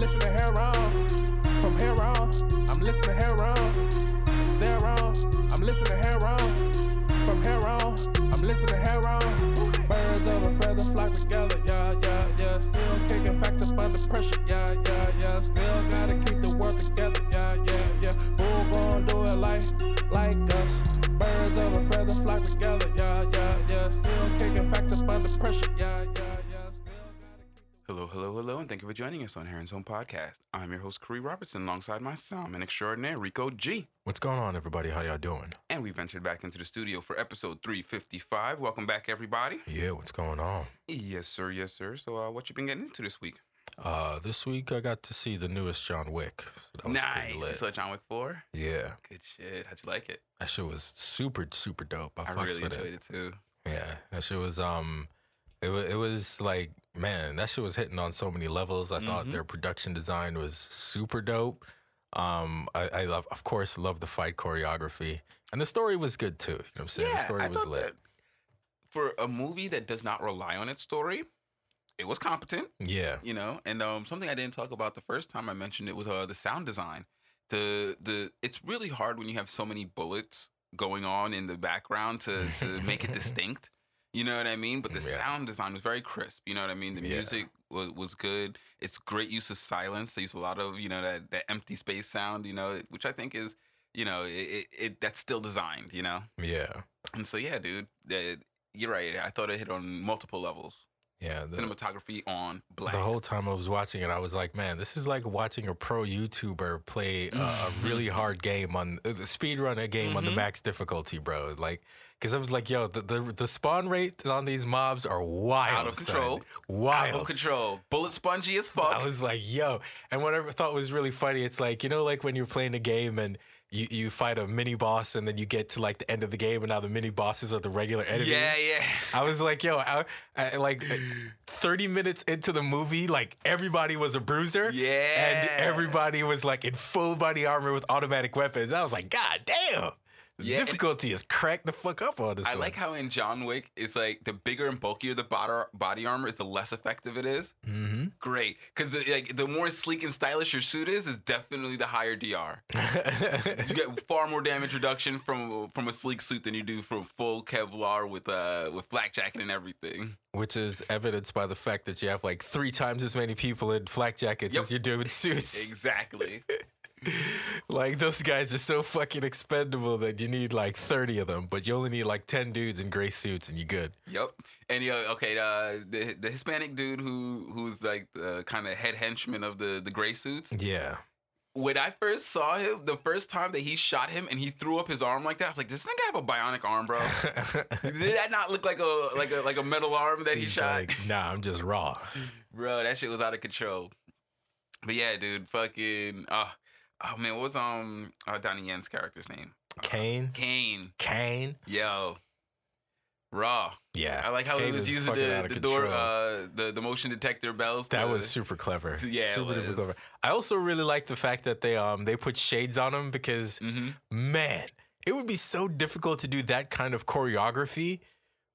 listening here on. From here on, I'm listening here on. There on, I'm listening here on. From here on, I'm listening here on. Birds of a and thank you for joining us on Heron's Home Podcast. I'm your host, Khary Robertson, alongside my salmon extraordinaire, Rico G. What's going on, everybody? How y'all doing? And we ventured back into the studio for episode 355. Welcome back, everybody. Yeah, what's going on? Yes, sir, yes, sir. So, uh, what you been getting into this week? Uh, this week I got to see the newest John Wick. So that was nice. You saw John Wick 4? Yeah, Good shit. How'd you like it? that shit was super, super dope. I, I really enjoyed it. it. too. Yeah, that shit was um, it was it was like man, that shit was hitting on so many levels. I thought Mhm. their production design was super dope. Um, I, I love, of course, love the fight choreography, and the story was good too. You know what I'm saying? the story I was lit. for a movie that does not rely on its story, it was competent. Yeah, you know and um something i didn't talk about the first time i mentioned it was uh the sound design the the it's really hard when you have so many bullets going on in the background to to make it distinct you know what i mean but the Yeah. sound design was very crisp you know what i mean the Yeah. music was, was good it's great use of silence they use a lot of you know that that empty space sound you know which i think is you know it, it, it that's still designed you know yeah, and so yeah dude that you're right i thought it hit on multiple levels yeah. The, cinematography on black The whole time I was watching it, I was like, man, this is like watching a pro YouTuber play a, a really hard game on uh, the speed run a game on the Mhm. max difficulty, bro. Like, because I was like, yo, the, the the spawn rates on these mobs are wild, Out of son. control. out of control. Bullet spongy as fuck. I was like, yo, and what I thought was really funny, it's like, you know, like when you're playing a game and you, you fight a mini boss and then you get to like the end of the game and now the mini bosses are the regular enemies. yeah, yeah. I was like, yo, I, I, like uh, 30 minutes into the movie, like everybody was a bruiser. Yeah. And everybody was like in full body armor with automatic weapons. I was like, God damn. The Yeah, difficulty is crack the fuck up on this I one. like how in John Wick, it's like the bigger and bulkier the body, body armor is, the less effective it is. Mm-hmm. Great, because like the more sleek and stylish your suit is, is definitely the higher DR. You get far more damage reduction from from a sleek suit than you do from full Kevlar with uh with flak jacket and everything. Which is evidenced by the fact that you have like three times as many people in flak jackets Yep. as you do in suits. Exactly. like those guys are so fucking expendable that you need like 30 of them, but you only need like 10 dudes in gray suits and you're good. Yep. And yeah, okay, uh, the the Hispanic dude who who's like the kind of head henchman of the the gray suits. Yeah. When I first saw him, the first time that he shot him and he threw up his arm like that, I was like, "Does this nigga have a bionic arm, bro? Did that not look like a like a like a metal arm that he shot, like, nah, I'm just raw. bro? That shit was out of control." But yeah, dude, fucking, uh, oh man, what was um uh, Donnie Yen's character's name? Uh, Caine? Caine. Caine? Yo, raw. Yeah. I like how he was using the, the door, uh, the the motion detector bells. That to- was super clever. Yeah, super duper clever. I also really like the fact that they um they put shades on him because Mhm. man, it would be so difficult to do that kind of choreography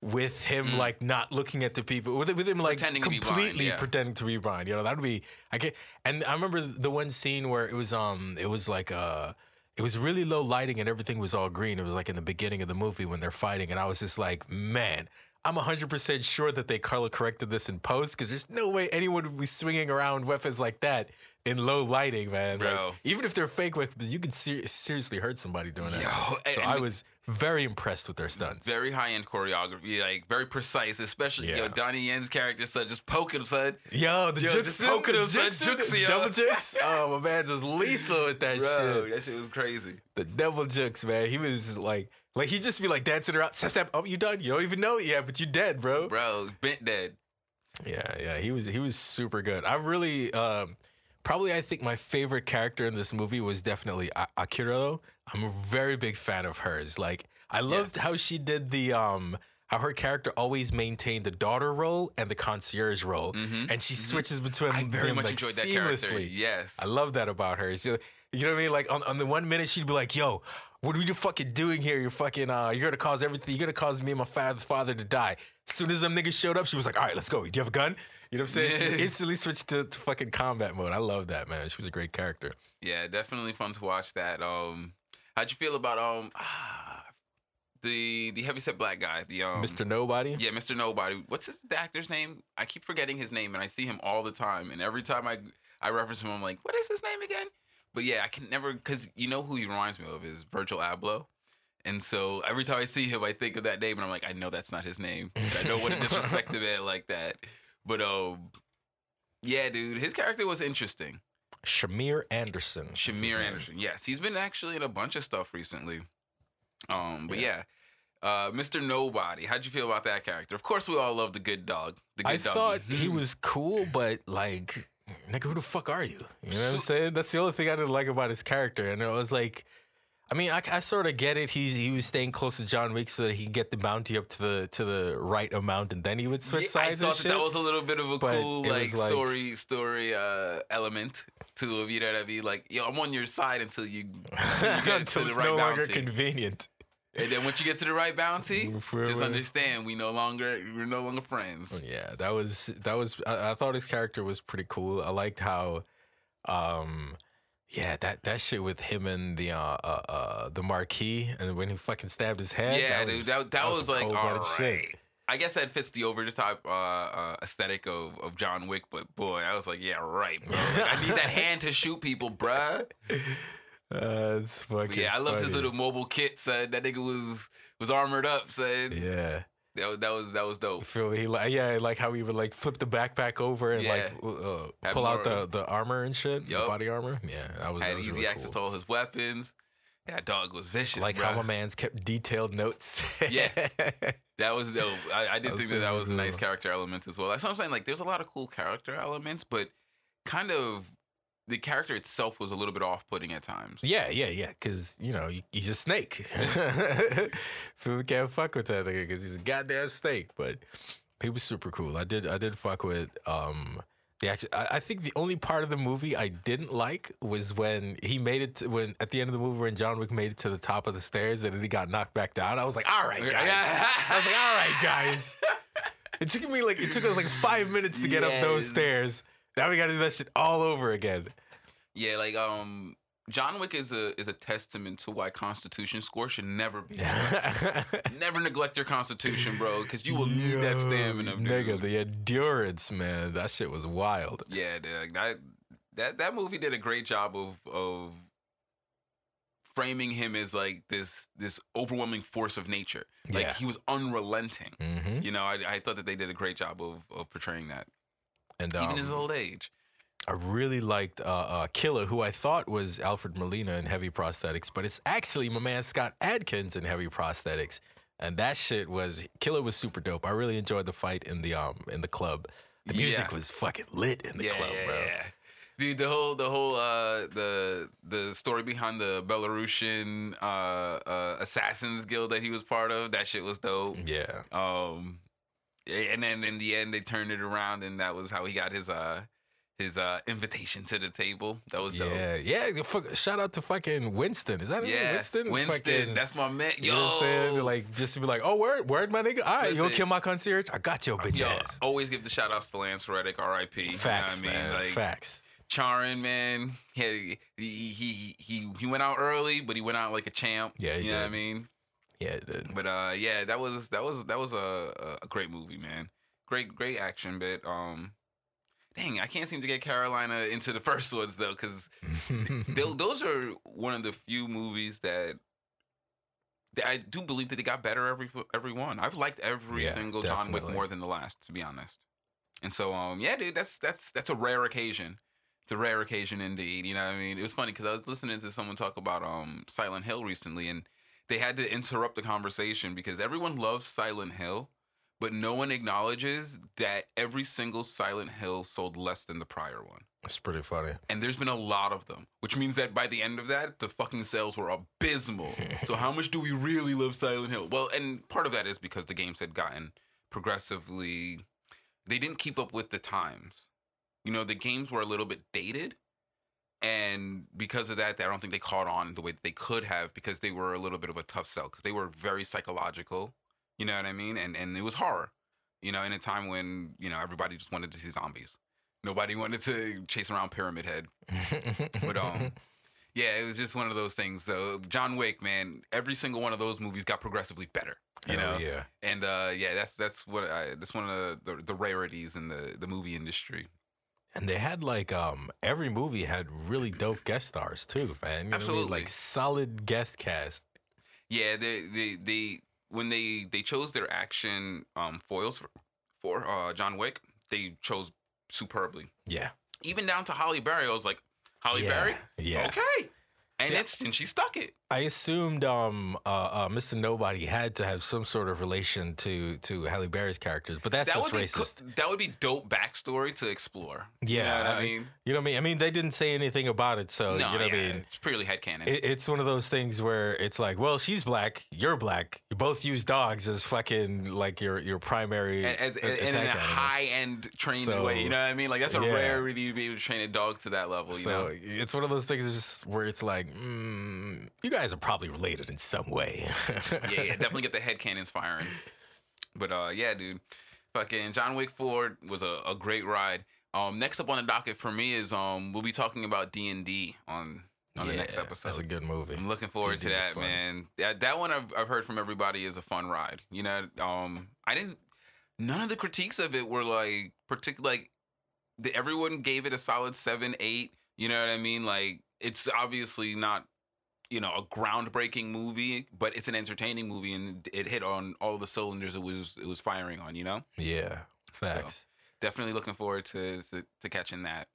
with him Mm. like not looking at the people with, with him like Pretending be blind, completely yeah. pretending to be blind. You know, that would be I get and I remember the one scene where it was um it was like uh it was really low lighting and everything was all green. It was like in the beginning of the movie when they're fighting and I was just like, man, I'm 100% sure that they color corrected this in post because there's no way anyone would be swinging around weapons like that in low lighting, man. Like, Bro. even if they're fake weapons, you can ser- seriously hurt somebody doing that. Yo, so I was very impressed with their stunts. Very high end choreography, like very precise, especially yo Yeah. Donnie Yen's character, son, just poking him, son. Yo, the Yo, jukes, just poking the him, son, jukes, jukes, double jukes. Oh, my man, just lethal with that Bro, shit. that shit was crazy. The double jukes, man. He was like, like he just be like dancing around. Step, step. Oh, you done? You don't even know it yet, but you dead, bro. Bro, bent dead. Yeah, yeah, he was he was super good. I really um probably I think my favorite character in this movie was definitely A- Akira. I'm a very big fan of hers. Like I loved how she did the um how her character always maintained the daughter role and the concierge role, Mhm, and she mhm. switches between I very them much like enjoyed that seamlessly. character. Yes. I love that about her. She, you know what I mean? Like on, on the one minute she'd be like, "Yo, what are you fucking doing here? You're fucking uh, you're gonna cause everything. You're gonna cause me and my father father to die." As soon as them niggas showed up, she was like, "All right, let's go. Do you have a gun?" You know what I'm saying? She instantly switched to, to fucking combat mode. I love that man. She was a great character. Yeah, definitely fun to watch that. Um, how'd you feel about um the the heavyset black guy, the um Mr. Nobody. Yeah, Mr. Nobody. What's his the actor's name? I keep forgetting his name, and I see him all the time. And every time I I reference him, I'm like, what is his name again? But yeah, I can never because you know who he reminds me of is Virgil Abloh. And so every time I see him, I think of that name, and I'm like, I know that's not his name. I don't want to disrespect the man like that. But um, yeah, dude, his character was interesting. Shamier Anderson. Shamier. Anderson. Yes, he's been actually in a bunch of stuff recently. Um, but yeah. Uh, Mr. Nobody. How'd you feel about that character? Of course, we all love the good dog. The good I doggy. thought he was cool, but like, nigga, who the fuck are you? You know what I'm saying? That's the only thing I didn't like about his character. And it was like, I mean, I, I sort of get it. He's he was staying close to John Wick so that he could get the bounty up to the to the right amount, and then he would switch Yeah, I sides thought and that, shit. that was a little bit of a But cool like, like- story story uh element to it. You know what I mean? Like, yo, I'm on your side until you, until you get Until to it's the right no longer convenient. and then once you get to the right bounty, For- just understand we no longer we're no longer friends. Yeah, that was that was. I, I thought his character was pretty cool. I liked how, um, yeah, that that shit with him and the uh uh, uh the marquis, and when he fucking stabbed his head. Yeah, that dude, was, that, that, was, some like all cold-blooded. I guess that fits the over the top uh, uh, aesthetic of, of John Wick, but boy, I was like, yeah, right, bro. Like, I need that hand to shoot people, bruh. Uh, it's fucking. But yeah, I loved his little mobile kit. Son, that nigga was was armored up. Son, Yeah, that, was- that was that was dope. feel he like yeah, like how he would like flip the backpack over and like uh, pull out the the armor and shit, the body armor. Yeah, that was that Had was easy really access cool. to all his weapons. Yeah, dog was vicious. like bruh. how my man's kept detailed notes. Yeah. That was dope. I, I did That think that that was a nice character element as well. That's what I'm saying. Like, there's a lot of cool character elements, but kind of the character itself was a little bit off-putting at times. Yeah, yeah, yeah. Because you know he's a snake. People can't fuck with that nigga because he's a goddamn snake. But he was super cool. I did, I did fuck with um the action. I, I think the only part of the movie I didn't like was when he made it. To, when at the end of the movie, when John Wick made it to the top of the stairs and then he got knocked back down. I was like, all right, guys. I was like, all right, guys. It took me like it took us like five minutes to get up those stairs. Now we got to do that shit all over again. Yeah, like um, John Wick is a is a testament to why Constitution score should never be. Never neglect your Constitution, bro, because you will need that stamina, dude. Nigga, the endurance, man. That shit was wild. Yeah, dude, like, that that that movie did a great job of of framing him as like this this overwhelming force of nature. Like Yeah. he was unrelenting. hmm You know, I, I thought that they did a great job of, of portraying that, And even um, in his old age. I really liked uh, uh, Killa, who I thought was Alfred Molina in heavy prosthetics, but it's actually my man Scott Adkins in heavy prosthetics. And that shit was Killa was super dope. I really enjoyed the fight in the um in the club. The music Yeah. was fucking lit in the yeah, club, yeah, bro. yeah. Dude, the whole the whole uh the the story behind the Belarusian uh uh assassins guild that he was part of, that shit was dope. Yeah. Um, and then in the end, they turned it around, and that was how he got his uh his uh invitation to the table. That was dope. Yeah, yeah. the Fuck, shout out to fucking Winston. Is that? Yeah, Winston? Winston, Fucking- that's my man. Yo, you know what I'm saying? Like just to be like, oh, word, word, my nigga. All right, you gonna kill my concierge? I got your bitch Yo, ass. always give the shout outs to Lance Reddick, R.I.P. Facts, you know what I mean? man. Like Facts. Charon, man, he, he he he he went out early, but he went out like a champ. Yeah, you know what I mean. Yeah, dude. But uh, yeah, that was that was that was a a great movie, man. Great great action bit. Um, dang, I can't seem to get Carolina into the first ones though, because those are one of the few movies that. that I do believe that they got better every every one. I've liked every Yeah, single John Wick more than the last, to be honest. And so, um, yeah, dude, that's that's that's a rare occasion. It's a rare occasion indeed. You know what I mean? It was funny because I was listening to someone talk about um Silent Hill recently, and they had to interrupt the conversation because everyone loves Silent Hill, but no one acknowledges that every single Silent Hill sold less than the prior one. It's pretty funny. And there's been a lot of them, which means that by the end of that, the fucking sales were abysmal. so how much do we really love Silent Hill? Well, and part of that is because the games had gotten progressively they didn't keep up with the times. You know, the games were a little bit dated. And because of that, I don't think they caught on the way that they could have because they were a little bit of a tough sell because they were very psychological. You know what I mean? And and it was horror. You know, in a time when you know everybody just wanted to see zombies. Nobody wanted to chase around Pyramid Head. But um, yeah, it was just one of those things. So John Wick, man, every single one of those movies got progressively better. You Hell know, yeah. and uh, yeah, that's that's what I, that's one of the, the, the rarities in the the movie industry. And they had like um every movie had really dope guest stars too, man. You know I mean? Absolutely. Like solid guest cast. Yeah, they they they when they they chose their action um foils for, for uh John Wick, they chose superbly. Yeah. Even down to Halle Berry, I was like, Halle yeah. Berry, Yeah. okay, and See, it's and she stuck it. I assumed um uh, uh Mr. Nobody had to have some sort of relation to to Halle Berry's characters, but that's that just racist. that would be dope backstory to explore. you Yeah, know what I I- mean, You know what I mean? I mean, they didn't say anything about it, so no, you know what I mean. it's purely headcanon. It, it's one of those things where it's like, well, she's black, you're black. You both use dogs as fucking like your your primary and, as, a- in a high end trained So, way. You know what I mean? Like that's a yeah. rarity to be able to train a dog to that level. You So know? it's one of those things just where it's like, mm, you guys are probably related in some way. yeah, yeah, definitely get the head cannons firing. But uh, yeah, dude, fucking John Wick Four was a, a great ride. Um, next up on the docket for me is um, we'll be talking about D and D on on the next episode. That's a good movie. I'm looking forward to D&D is that, man. That that one I've, I've heard from everybody is a fun ride. You know, um, I didn't. None of the critiques of it were like particular. Like, the, everyone gave it a solid seven, eight. You know what I mean? Like, it's obviously not, you know, a groundbreaking movie, but it's an entertaining movie, and it hit on all the cylinders it was it was firing on. You know, Yeah, facts. definitely looking forward to to, to catching that.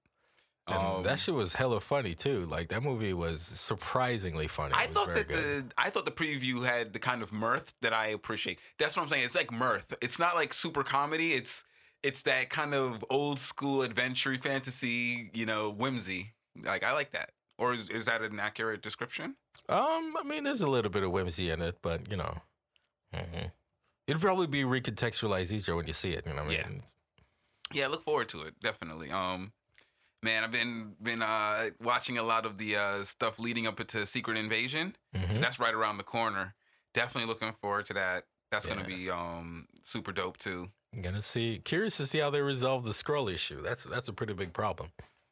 And Um, that shit was hella funny too. Like that movie was surprisingly funny. I thought that good. the I thought the preview had the kind of mirth that I appreciate. That's what I'm saying. It's like mirth. It's not like super comedy. It's it's that kind of old school adventure fantasy, you know, whimsy. Like I like that. Or is, is that an accurate description? Um, I mean, there's a little bit of whimsy in it, but you know, mhm. it'd probably be recontextualized easier when you see it. You know what I Yeah. mean? Yeah, I look forward to it. Definitely. Um man, I've been been uh watching a lot of the uh stuff leading up to Secret Invasion. Mhm. That's right around the corner. Definitely looking forward to that. That's gonna be um super dope too. Gonna see. Curious to see how they resolve the Skrull issue. That's that's a pretty big problem.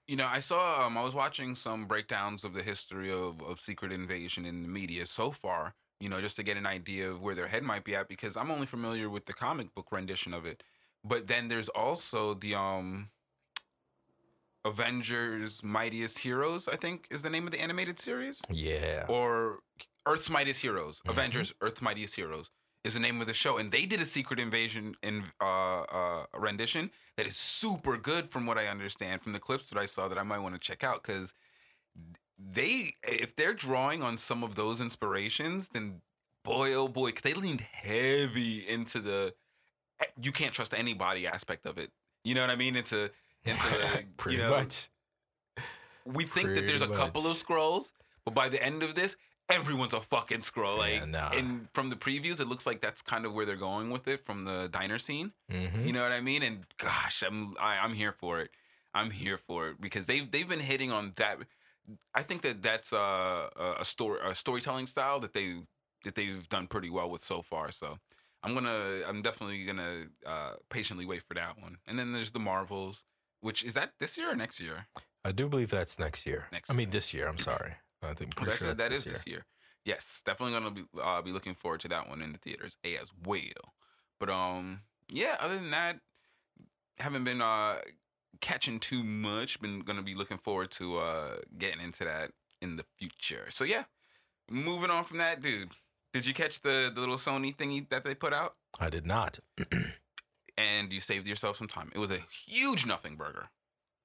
You know, I saw um I was watching some breakdowns of the history of, of Secret Invasion in the media so far, you know, just to get an idea of where their head might be at because I'm only familiar with the comic book rendition of it. But then there's also the um Avengers Mightiest Heroes, I think is the name of the animated series. Yeah. Or Earth's Mightiest Heroes. Mhm. Avengers Earth's Mightiest Heroes is the name of the show. And they did a Secret Invasion in uh, uh, rendition that is super good from what I understand from the clips that I saw that I might want to check out because they if they're drawing on some of those inspirations, then boy oh boy, 'cause they leaned heavy into the you can't trust anybody aspect of it. You know what I mean? Into into the, pretty you know, much. we think that there's a Pretty couple of Skrulls, but by the end of this, everyone's a fucking Skrull. Yeah, Like, nah. and from the previews, it looks like that's kind of where they're going with it from the diner scene. hmm You know what I mean? And gosh, I'm I, I'm here for it. I'm here for it because they've they've been hitting on that. I think that that's a a story a storytelling style that they that they've done pretty well with so far. So I'm gonna I'm definitely gonna uh, patiently wait for that one. And then there's the Marvels, which is that this year or next year? I do believe that's next year. Next I mean, this year. I'm sorry. I think Oh, pretty that's, sure that that's is this year. this year. Yes, definitely gonna be uh, be looking forward to that one in the theaters as well. But um, yeah. Other than that, haven't been uh catching too much. Been gonna be looking forward to uh getting into that in the future. So yeah, moving on from that, dude. Did you catch the the little Sony thingy that they put out? I did not. And you saved yourself some time. It was a huge nothing burger,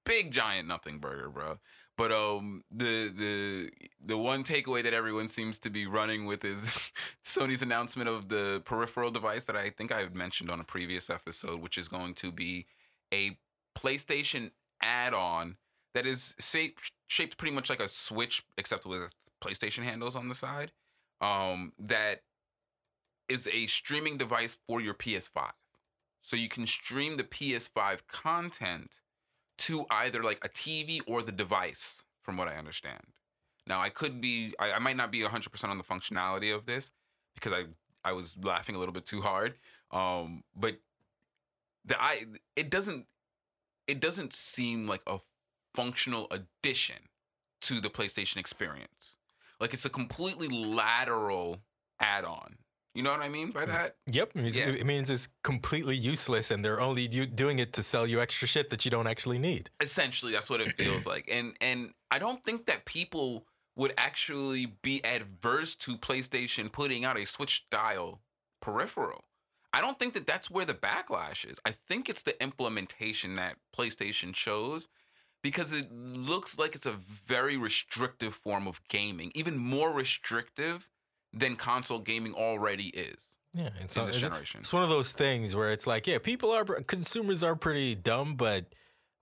big giant nothing burger, bro. But um, the the the one takeaway that everyone seems to be running with is Sony's announcement of the peripheral device that I think I had mentioned on a previous episode, which is going to be a PlayStation add-on that is shaped shaped pretty much like a Switch, except with PlayStation handles on the side. Um, that is a streaming device for your PS5. So you can stream the PS5 content to either like a TV or the device, from what I understand. Now I could be, I, I might not be 100% on the functionality of this because I I was laughing a little bit too hard. Um, but the I it doesn't it doesn't seem like a functional addition to the PlayStation experience. Like it's a completely lateral add-on. You know what I mean by mm. that? Yep. It means, Yeah. it means it's completely useless and they're only do- doing it to sell you extra shit that you don't actually need. Essentially, that's what it feels like. And and I don't think that people would actually be adverse to PlayStation putting out a Switch style peripheral. I don't think that that's where the backlash is. I think it's the implementation that PlayStation chose because it looks like it's a very restrictive form of gaming, even more restrictive than console gaming already is. Yeah, it's, In this generation. it's one of those things where it's like, yeah, people are consumers are pretty dumb, but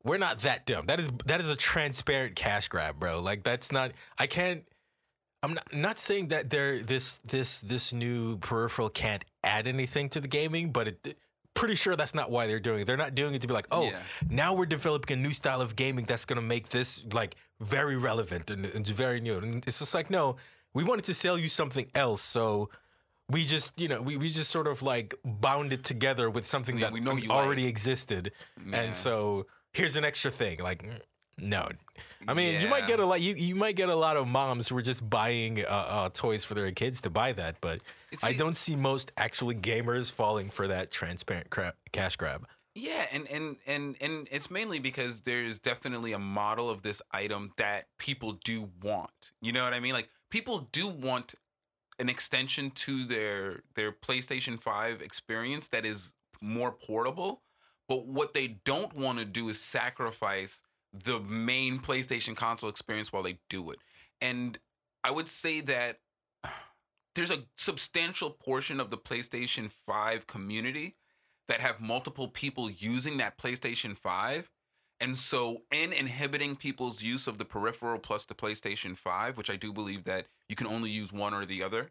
we're not that dumb. That is that is a transparent cash grab, bro. Like that's not. I can't. I'm not not saying that there this this this new peripheral can't add anything to the gaming, but it. Pretty sure that's not why they're doing it. They're not doing it to be like, oh, Yeah. now we're developing a new style of gaming that's gonna make this like very relevant and, and very new. And it's just like, no, we wanted to sell you something else, so we just you know we, we just sort of like bound it together with something Yeah, that we know you already like. existed Yeah. and so here's an extra thing like no i mean you might get a lot you, you might get a lot of moms who are just buying uh, uh, toys for their kids to buy that but It's- i don't see most actually gamers falling for that transparent cra- cash grab Yeah, and and and and it's mainly because there's definitely a model of this item that people do want. You know what I mean? Like people do want an extension to their their PlayStation 5 experience that is more portable, but what they don't want to do is sacrifice the main PlayStation console experience while they do it. And I would say that there's a substantial portion of the PlayStation 5 community that have multiple people using that PlayStation 5. And so, in inhibiting people's use of the peripheral plus the PlayStation 5, which I do believe that you can only use one or the other,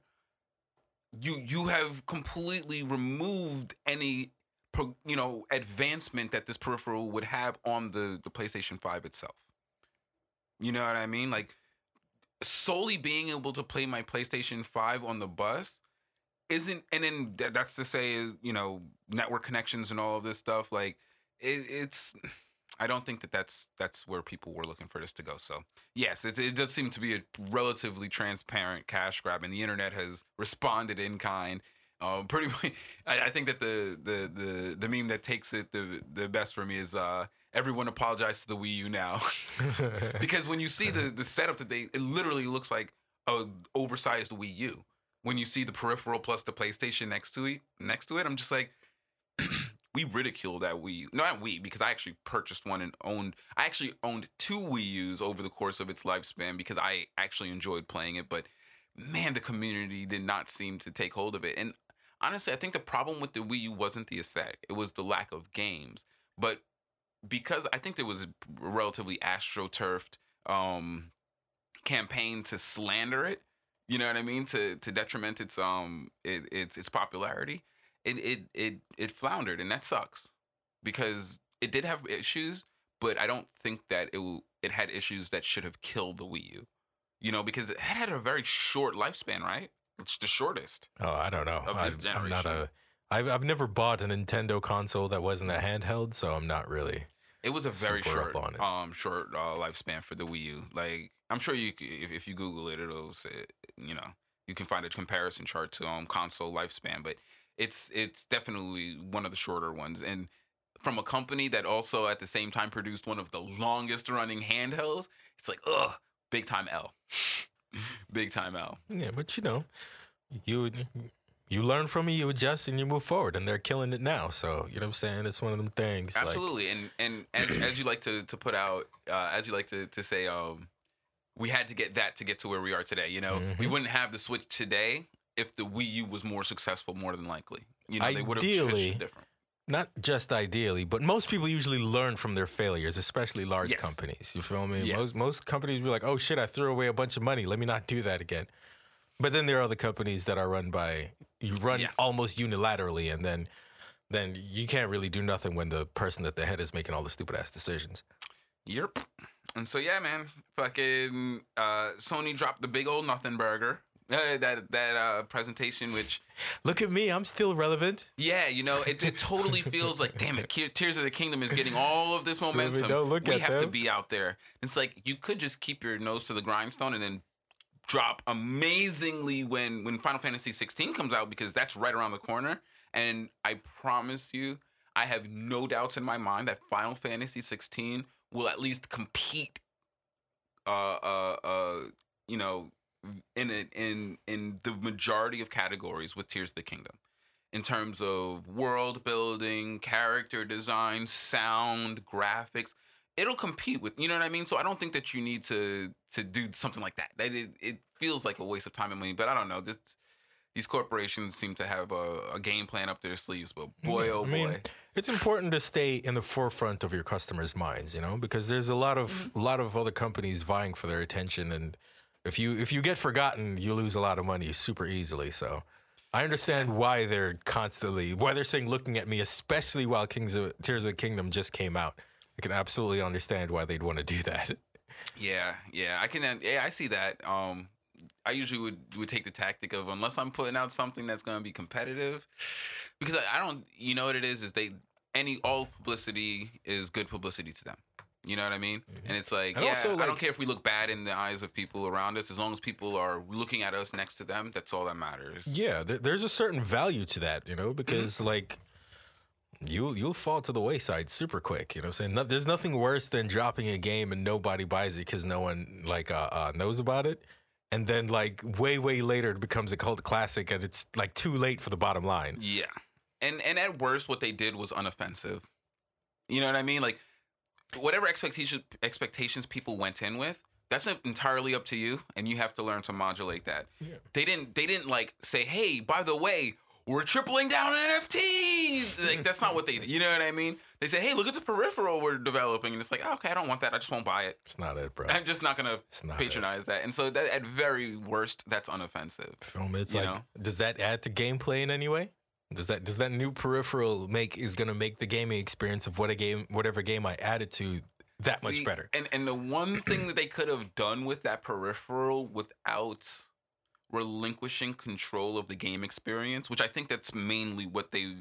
you you have completely removed any you know advancement that this peripheral would have on the the PlayStation 5 itself. You know what I mean? Like solely being able to play my PlayStation 5 on the bus isn't and then that's to say is you know network connections and all of this stuff like it, it's i don't think that that's that's where people were looking for this to go so yes it's, it does seem to be a relatively transparent cash grab and the internet has responded in kind. Um, pretty much, I, I think that the, the the the meme that takes it the the best for me is uh everyone apologize to the Wii U now. Because when you see the the setup that they it literally looks like a oversized Wii U. When you see the peripheral plus the PlayStation next to it, next to it, I'm just like, we ridicule that Wii U. No, not we, because I actually purchased one and owned. I actually owned two Wii U's over the course of its lifespan because I actually enjoyed playing it. But man, the community did not seem to take hold of it. And honestly, I think the problem with the Wii U wasn't the aesthetic; it was the lack of games. But because I think there was a relatively astroturfed um, campaign to slander it you know what I mean, to to detriment its um it, its its popularity, it it it it floundered, and that sucks because it did have issues, but I don't think that it will, it had issues that should have killed the Wii U, you know, because it had a very short lifespan, right? It's the shortest. oh i don't know I'm, I'm, not a. I've I've never bought a nintendo console that wasn't a handheld so i'm not really It was a very short, um, short uh, lifespan for the Wii U. Like I'm sure you, if, if you Google it, it'll say, you know, you can find a comparison chart to um console lifespan. But it's it's definitely one of the shorter ones, and from a company that also at the same time produced one of the longest running handhelds. It's like, ugh, big time L, big time L. Yeah, but you know, you you learn from it, you adjust, and you move forward, and they're killing it now. So you know what I'm saying? It's one of them things. like- Absolutely, and and as, as you like to to put out, uh, as you like to to say, um, we had to get that to get to where we are today. You know, we Mhm. wouldn't have the Switch today if the Wii U was more successful, more than likely. You know, they would have Ideally, different. not just ideally, but most people usually learn from their failures, especially large Yes. companies. You feel me? Yes. Most most companies be like, "Oh shit, I threw away a bunch of money. Let me not do that again." But then there are other companies that are run by you run Yeah. almost unilaterally, and then then you can't really do nothing when the person at the head is making all the stupid ass decisions. Yep. And so yeah, man, fucking uh, Sony dropped the big old nothing burger Uh, that that uh, presentation, which Look at me, I'm still relevant. yeah, you know, it, it totally feels like damn it, Tears of the Kingdom is getting all of this momentum. don't look we at have to be out there. It's like you could just keep your nose to the grindstone and then drop amazingly when when Final Fantasy 16 comes out because that's right around the corner. And I promise you, I have no doubts in my mind that Final Fantasy 16 will at least compete uh uh uh you know in a, in in the majority of categories with Tears of the Kingdom in terms of world building, character design, sound, graphics. It'll compete with, you know what I mean? So I don't think that you need to to do something like that. That it, it feels like a waste of time and money, but I don't know. This, these corporations seem to have a, a game plan up their sleeves, but boy, Yeah, oh I mean, boy. it's important to stay in the forefront of your customers' minds, you know, because there's a lot of Mm-hmm. a lot of other companies vying for their attention, and if you if you get forgotten, you lose a lot of money super easily. So. I understand why they're constantly why they're saying looking at me, especially while Kings of Tears of the Kingdom just came out. I can absolutely understand why they'd want to do that. Yeah, yeah, I can. Yeah, I see that. Um, I usually would would take the tactic of unless I'm putting out something that's going to be competitive, because I, I don't. You know what it is? Is they any all publicity is good publicity to them. You know what I mean? And it's like, And yeah, also, I like- don't care if we look bad in the eyes of people around us, as long as people are looking at us next to them. That's all that matters. Yeah, there, there's a certain value to that, you know, because like you you'll fall to the wayside super quick. You know, what I'm saying no, there's nothing worse than dropping a game and nobody buys it because no one like uh, uh, knows about it, and then like way way later it becomes a cult classic and it's like too late for the bottom line. Yeah. And and at worst what they did was unoffensive. You know what I mean? Like whatever expectations expectations people went in with, that's entirely up to you and you have to learn to modulate that. Yeah. They didn't they didn't like say, "Hey, by the way, we're tripling down on NFTs." Like that's not what they you know what I mean? They say, "Hey, look at the peripheral we're developing." And it's like, oh, "Okay, I don't want that. I just won't buy it." It's not it, bro. I'm just not gonna not patronize that. And so that at very worst, that's unoffensive. Film it's like know? does that add to gameplay in any way? Does that does that new peripheral make is gonna make the gaming experience of what a game whatever game I added to that much better? And and the one thing that they could have done with that peripheral without relinquishing control of the game experience, which I think that's mainly what they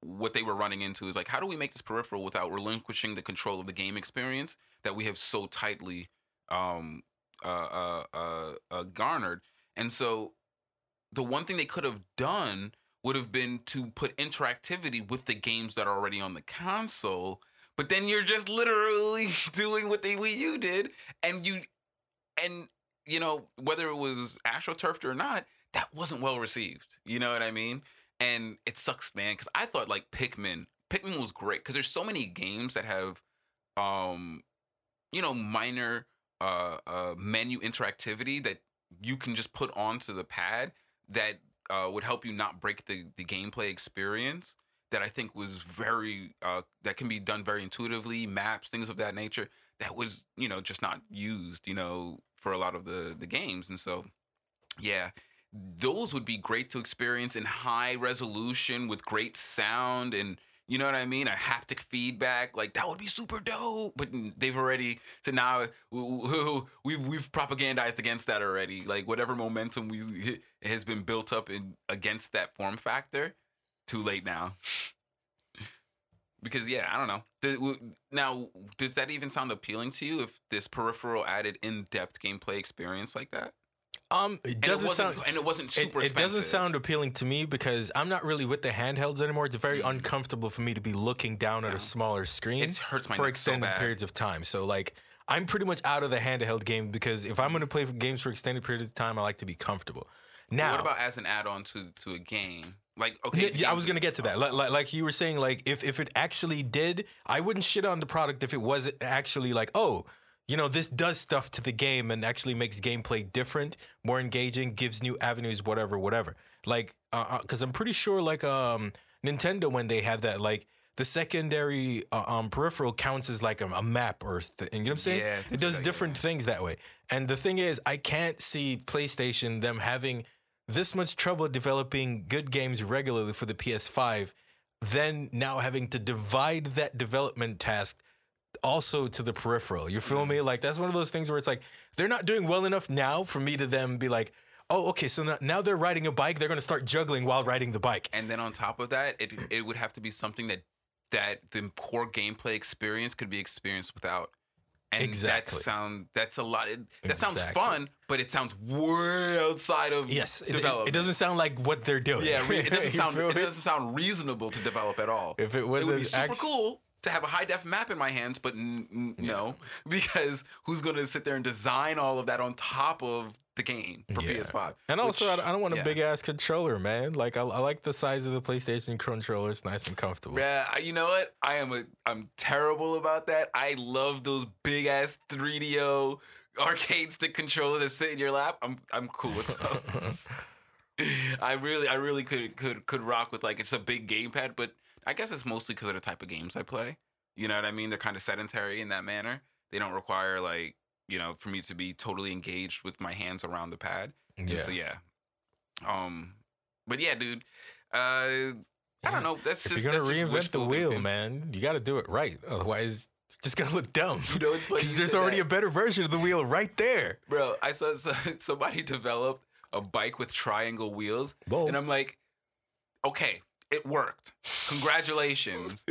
what they were running into is like how do we make this peripheral without relinquishing the control of the game experience that we have so tightly um uh uh uh, uh garnered. And so the one thing they could have done would have been to put interactivity with the games that are already on the console but then you're just literally doing what the Wii U did, and you, and you know whether it was astroturfed or not, that wasn't well received. You know what I mean? And it sucks, man, because I thought like Pikmin, Pikmin was great because there's so many games that have, um, you know, minor uh, uh menu interactivity that you can just put onto the pad that uh, would help you not break the the gameplay experience that I think was very uh, that can be done very intuitively, maps, things of that nature. That was you know just not used you know for a lot of the the games, and so yeah, those would be great to experience in high resolution with great sound and you know what I mean, a haptic feedback. Like that would be super dope. But they've already so now we we've propagandized against that already. Like whatever momentum we has been built up in against that form factor too late now. because yeah, I don't know. Now, does that even sound appealing to you if this peripheral added in-depth gameplay experience like that? Um, it And doesn't it sound. and it wasn't It, super. it doesn't sound appealing to me because I'm not really with the handhelds anymore. It's very Mm. uncomfortable for me to be looking down at a smaller screen It hurts my for so extended bad. periods of time. So like, I'm pretty much out of the handheld game because if I'm going to play games for extended periods of time, I like to be comfortable. Now, what about as an add-on to to a game? Like okay, yeah, I was gonna get to that. Like, like, like you were saying, like if if it actually did, I wouldn't shit on the product if it was actually like, oh, you know, this does stuff to the game and actually makes gameplay different, more engaging, gives new avenues, whatever, whatever. Like, uh, because I'm pretty sure, like, um, Nintendo when they had that, like. The secondary uh, um, peripheral counts as like a, a map or th- you know what I'm saying? Yeah, it does that, different things that way. And the thing is, I can't see PlayStation them having this much trouble developing good games regularly for the PS5, then now having to divide that development task also to the peripheral. You feel me? Like that's one of those things where it's like they're not doing well enough now for me to then be like, Oh, okay. So now, they're riding a bike. They're gonna start juggling while riding the bike. And then on top of that, it it would have to be something that that the core gameplay experience could be experienced without. And Exactly. that sound that's a lot. It, that sounds fun, but it sounds way outside of Yes, it, it doesn't sound like what they're doing. Yeah, it doesn't sound it doesn't sound reasonable to develop at all. If it was it would be super act- cool to have a high def map in my hands, but n- n- no, because who's going to sit there and design all of that on top of the game for Yeah. PS5? And also, I Which- don't- I don't want a yeah. big ass controller, man. Like, I, I like the size of the PlayStation controller. It's nice and comfortable. Yeah, you know what? I am a I'm terrible about that. I love those big ass 3DO arcade stick controllers that sit in your lap. I'm I'm cool with those. I really I really could could could rock with like it's a big gamepad, but I guess it's mostly because of the type of games I play. You know what I mean? They're kind of sedentary in that manner. They don't require like you know for me to be totally engaged with my hands around the pad. Yeah. So yeah. Um, but yeah, dude. Uh, I don't know. That's If just you're gonna that's reinvent the wheel, thinking. man, you got to do it right. Otherwise, just gonna look dumb. You know, it's funny Because there's already that. a better version of the wheel right there. Bro, I saw somebody developed a bike with triangle wheels, Whoa. and I'm like, okay, it worked. Congratulations.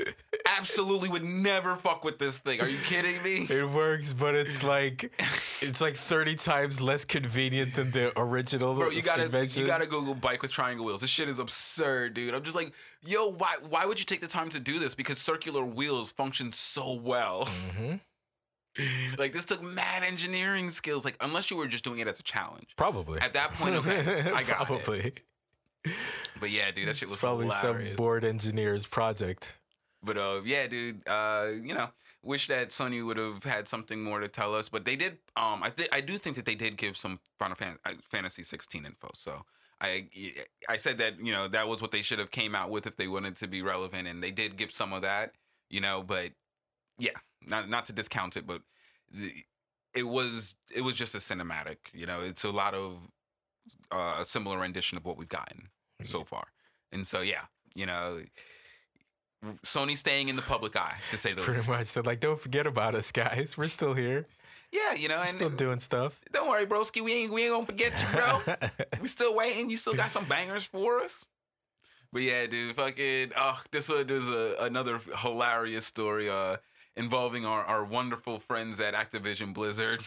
Absolutely would never fuck with this thing. Are you kidding me? It works, but it's like it's like 30 times less convenient than the original Bro, you gotta invention. you gotta Google bike with triangle wheels. This shit is absurd, dude. I'm just like, yo, why why would you take the time to do this? Because circular wheels function so well. hmm like this took mad engineering skills. Like unless you were just doing it as a challenge. Probably. At that point, okay, I got it. But yeah, dude, that shit It's was probably hilarious. some bored engineer's project. But uh, yeah, dude. Uh, you know, wish that Sony would have had something more to tell us. But they did. Um, I think I do think that they did give some Final Fan- uh, Fantasy 16 info. So I I said that you know that was what they should have came out with if they wanted to be relevant, and they did give some of that. You know, but yeah, not not to discount it, but the, it was it was just a cinematic. You know, it's a lot of uh, a similar rendition of what we've gotten so far, and so yeah, you know. Sony staying in the public eye, to say the Pretty least. much. They're like, don't forget about us, guys. We're still here. Yeah, you know, We're and still doing stuff. don't worry, broski, we ain't we ain't gonna forget you, bro. we still waiting. You still got some bangers for us. But yeah, dude, fucking oh, this one is a, another hilarious story uh involving our, our wonderful friends at Activision Blizzard.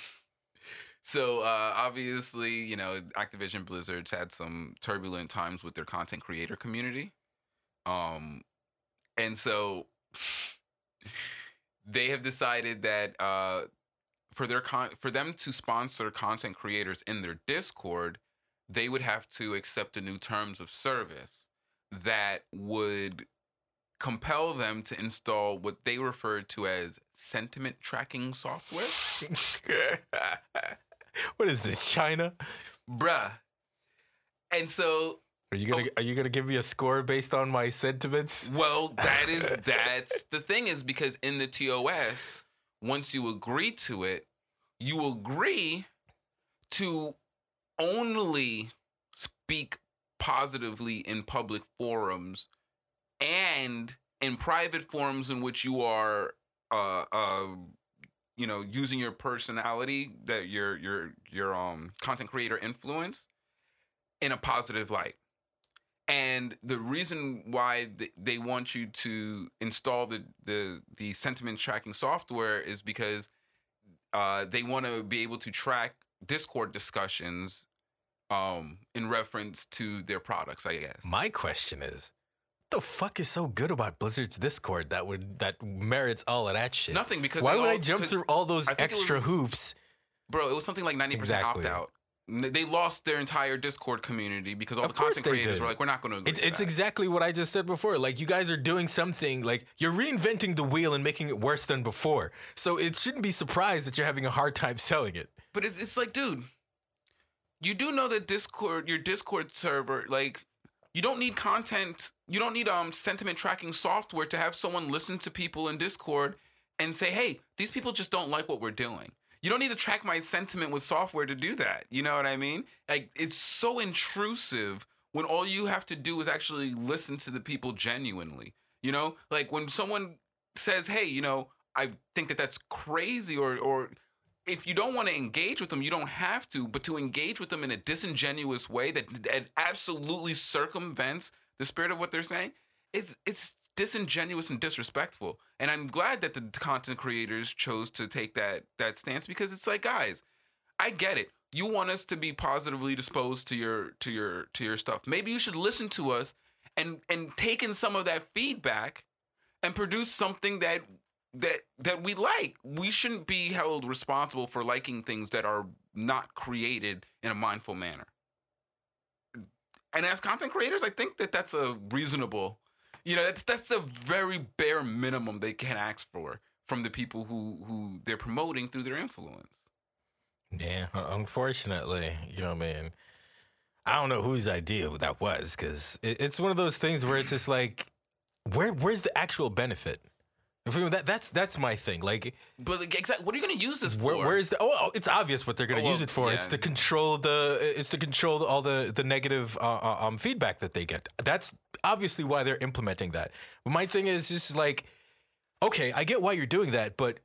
So uh obviously, you know, Activision Blizzard's had some turbulent times with their content creator community. Um and so they have decided that uh for their con for them to sponsor content creators in their Discord, they would have to accept the new terms of service that would compel them to install what they refer to as sentiment tracking software. what is this, China? Bruh. And so Are you gonna Oh. Are you gonna give me a score based on my sentiments? Well, that is that's the thing is because in the TOS, once you agree to it, you agree to only speak positively in public forums and in private forums in which you are uh uh you know using your personality that your your your um content creator influence in a positive light and the reason why th- they want you to install the the the sentiment tracking software is because uh, they want to be able to track Discord discussions um, in reference to their products. I guess. My question is, the fuck is so good about Blizzard's Discord that would that merits all of that shit? Nothing because Why would all- I jump through all those I think it extra was- hoops? bro? It was something like ninety percent Exactly. opt out. They lost their entire Discord community because all Of the content creators did. were like, "We're not going to agree." It's, to it's that." exactly what I just said before. Like you guys are doing something like you're reinventing the wheel and making it worse than before. So it shouldn't be surprised that you're having a hard time selling it. But it's it's like, dude, you do know that Discord, your Discord server, like, you don't need content. You don't need um sentiment tracking software to have someone listen to people in Discord and say, hey, these people just don't like what we're doing. You don't need to track my sentiment with software to do that. You know what I mean? Like, it's so intrusive when all you have to do is actually listen to the people genuinely. You know, like when someone says, hey, you know, I think that that's crazy or or if you don't want to engage with them, you don't have to. But to engage with them in a disingenuous way that, that absolutely circumvents the spirit of what they're saying, it's it's disingenuous and disrespectful. And I'm glad that the content creators chose to take that that stance because it's like, guys, I get it. You want us to be positively disposed to your to your to your stuff. Maybe you should listen to us and and take in some of that feedback and produce something that that that we like. We shouldn't be held responsible for liking things that are not created in a mindful manner. And as content creators, I think that that's a reasonable, you know, that's that's a very bare minimum they can ask for from the people who who they're promoting through their influence. Yeah, uh, unfortunately, you know, man. I don't know whose idea that was because it, it's one of those things where it's just like, where where's the actual benefit? That, that's that's my thing. Like, But like, exactly, what are you going to use this where, for? where's the? Oh, oh, it's obvious what they're going to Oh, use well, it for. It's to control the. It's to control all the the negative uh, uh, um feedback that they get. That's obviously why they're implementing that. But my thing is just like, okay, I get why you're doing that, but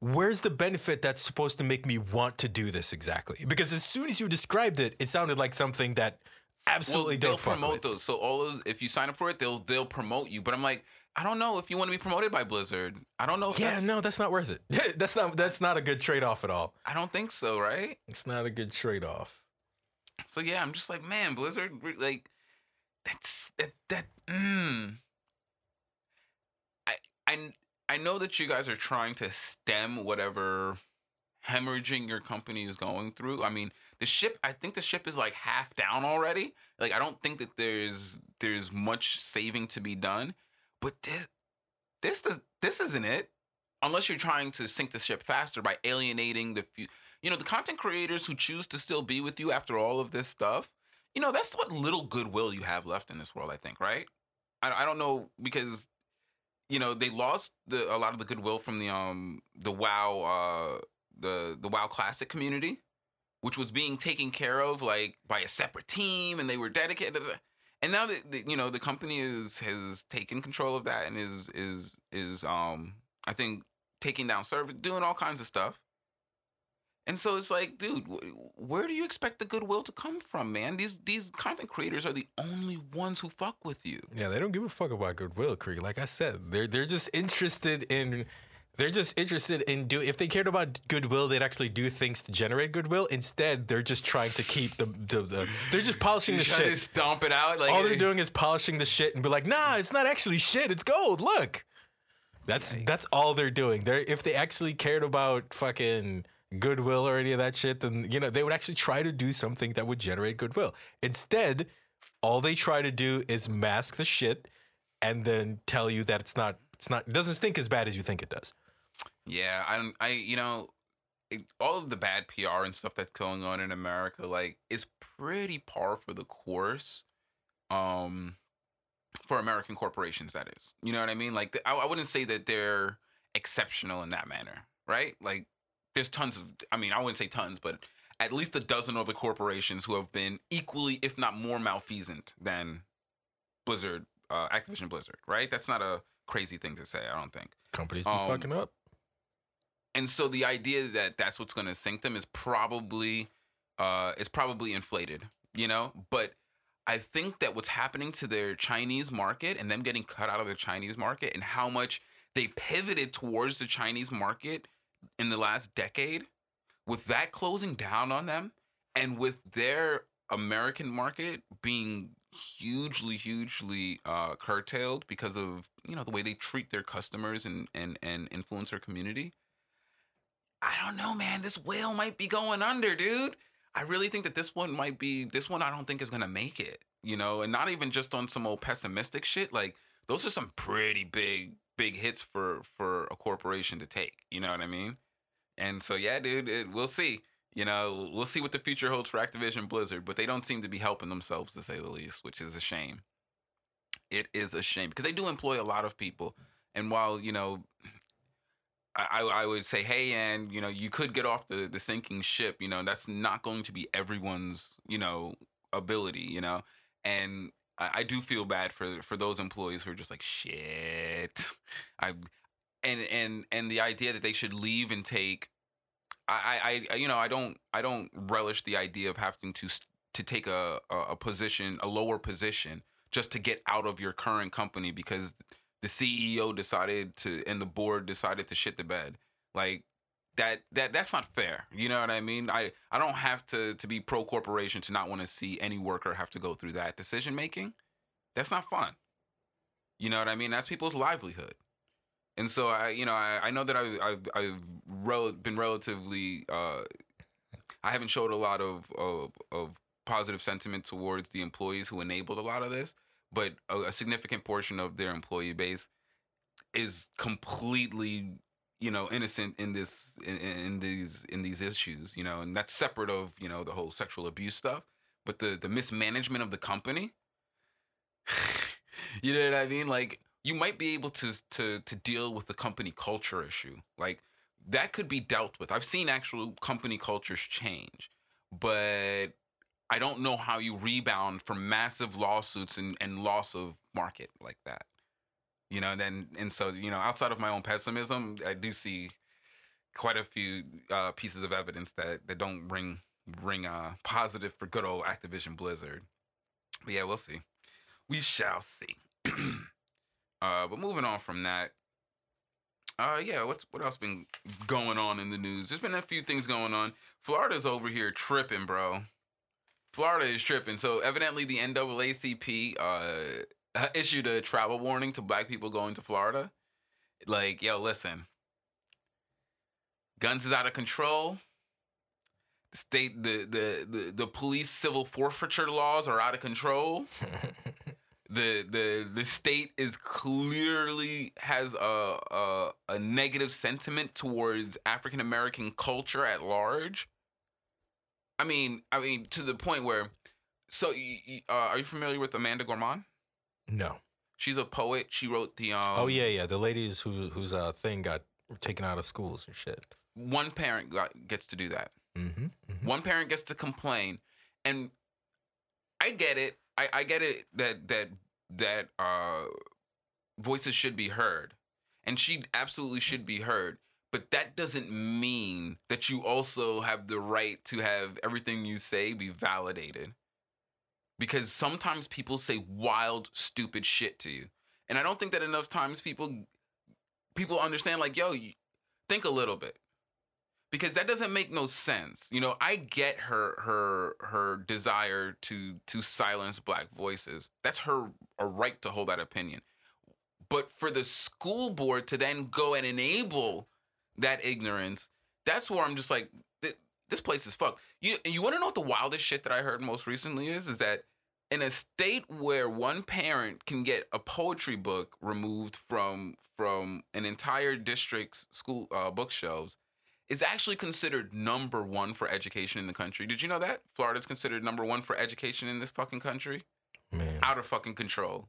where's the benefit that's supposed to make me want to do this exactly? Because as soon as you described it, it sounded like something that absolutely they'll don't fuck promote those. So all of if you sign up for it, they'll they'll promote you. But I'm like, I don't know if you want to be promoted by Blizzard. I don't know. If Yeah, that's, no, that's not worth it. that's not that's not a good trade off at all. I don't think so. Right. It's not a good trade off. So yeah, I'm just like, man, Blizzard, like, that's that that. Mm. I I I know that you guys are trying to stem whatever hemorrhaging your company is going through. I mean, the ship. I think the ship is like half down already. Like, I don't think that there's there's much saving to be done. But this this does this isn't it. Unless you're trying to sink the ship faster by alienating the few you know, the content creators who choose to still be with you after all of this stuff, you know, that's what little goodwill you have left in this world, I think, right? I, I don't know because, you know, they lost the a lot of the goodwill from the um the WoW uh the the WoW Classic community, which was being taken care of like by a separate team, and they were dedicated. And now that the, you know the company is has taken control of that and is is is um I think taking down servers, doing all kinds of stuff. And so it's like, dude, where do you expect the goodwill to come from, man? These these content creators are the only ones who fuck with you. Yeah, they don't give a fuck about goodwill, Krieg. Like I said, they're they're just interested in they're just interested in do if they cared about goodwill, they'd actually do things to generate goodwill. Instead, they're just trying to keep the the, the they're just polishing the shit. stomp it out. Like All they're doing is polishing the shit and be like, nah, it's not actually shit, it's gold. Look. That's that's all they're doing. They're if they actually cared about fucking goodwill or any of that shit, then you know they would actually try to do something that would generate goodwill. Instead, all they try to do is mask the shit and then tell you that it's not it's not it doesn't stink as bad as you think it does. Yeah, I don't. I you know, it, all of the bad PR and stuff that's going on in America, like, is pretty par for the course. Um, for American corporations, that is. You know what I mean? Like, I, I wouldn't say that they're exceptional in that manner, right? Like, there's tons of. I mean, I wouldn't say tons, but at least a dozen other corporations who have been equally, if not more, malfeasant than Blizzard, uh, Activision Blizzard, right? That's not a crazy thing to say. I don't think. Companies be Um, fucking up. And so the idea that that's what's going to sink them is probably uh is probably inflated you know? But i think that what's happening to their chinese market and them getting cut out of the chinese market and how much they pivoted towards the chinese market in the last decade with that closing down on them and with their american market being hugely hugely uh curtailed because of you know the way they treat their customers and and and influencer community I don't know, man. This whale might be going under, dude. I really think that this one might be. This one, I don't think is gonna make it. You know, and not even just on some old pessimistic shit. Like those are some pretty big, big hits for for a corporation to take. You know what I mean? And so, yeah, dude, it, we'll see. You know, we'll see what the future holds for Activision Blizzard, but they don't seem to be helping themselves, to say the least, which is a shame. It is a shame because they do employ a lot of people, and while you know I, I would say, hey, and you know, you could get off the the sinking ship. You know, that's not going to be everyone's you know ability. You know, and I, I do feel bad for for those employees who are just like shit. I and and and the idea that they should leave and take. I, I, I you know, I don't, I don't relish the idea of having to to take a, a, a position, a lower position, just to get out of your current company because the CEO decided to and the board decided to shit the bed. Like that that that's not fair. You know what I mean? I I don't have to to be pro corporation to not want to see any worker have to go through that decision making. That's not fun. You know what I mean? That's people's livelihood. And so I, you know, I, I know that I, I've I've rel- been relatively uh, I haven't showed a lot of, of of positive sentiment towards the employees who enabled a lot of this, but a, a significant portion of their employee base is completely you know innocent in this in, in these in these issues you know and that's separate of you know the whole sexual abuse stuff but the the mismanagement of the company you know what i mean? Like you might be able to to to deal with the company culture issue like that could be dealt with. I've seen actual company cultures change but i don't know how you rebound from massive lawsuits and, and loss of market like that you know and then and so you know outside of my own pessimism i do see quite a few uh, pieces of evidence that that don't ring ring uh positive for good old activision blizzard. But yeah we'll see. We shall see. Uh but moving on from that uh yeah what's what else been going on in the news? There's been a few things going on. Florida's over here tripping bro florida is tripping so evidently the naacp uh issued a travel warning to black people going to Florida. Like, yo, listen, guns is out of control. The state, the the the, the police civil forfeiture laws are out of control. the the the state is clearly has a a, a negative sentiment towards African American culture at large. I mean, I mean to the point where, so uh, are you familiar with Amanda Gorman? No. She's a poet. She wrote the um Oh yeah, yeah. The ladies who whose uh thing got taken out of schools and shit. One parent got, gets to do that. Mm-hmm, mm-hmm. One parent gets to complain, and I get it. I, I get it that that that uh voices should be heard, and she absolutely should be heard. But that doesn't mean that you also have the right to have everything you say be validated because sometimes people say wild, stupid shit to you. And I don't think that enough times people people understand like, yo, think a little bit. Because that doesn't make no sense. You know, I get her her her desire to to silence black voices. That's her a right to hold that opinion. But for the school board to then go and enable that ignorance, that's where I'm just like, this place is fucked. You you want to know what the wildest shit that I heard most recently is? Is that in a state where one parent can get a poetry book removed from from an entire district's school uh, bookshelves is actually considered number one for education in the country. Did you know that Florida's considered number one for education in this fucking country? Man, out of fucking control.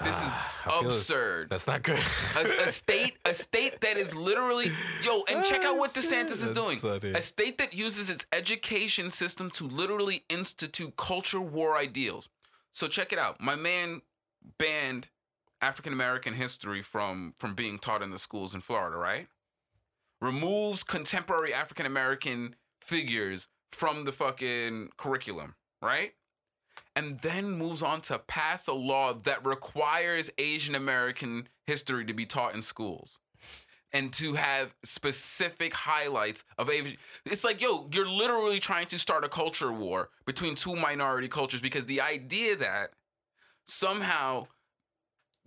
This is I feel absurd. That's not good. a, a state, a state that is literally yo, and check out what DeSantis is That's doing. funny. A state that uses its education system to literally institute culture war ideals. So check it out. My man banned African American history from from being taught in the schools in Florida, right? Removes contemporary African American figures from the fucking curriculum, right? And then moves on to pass a law that requires Asian American history to be taught in schools and to have specific highlights of Asian. It's like, yo, you're literally trying to start a culture war between two minority cultures because the idea that somehow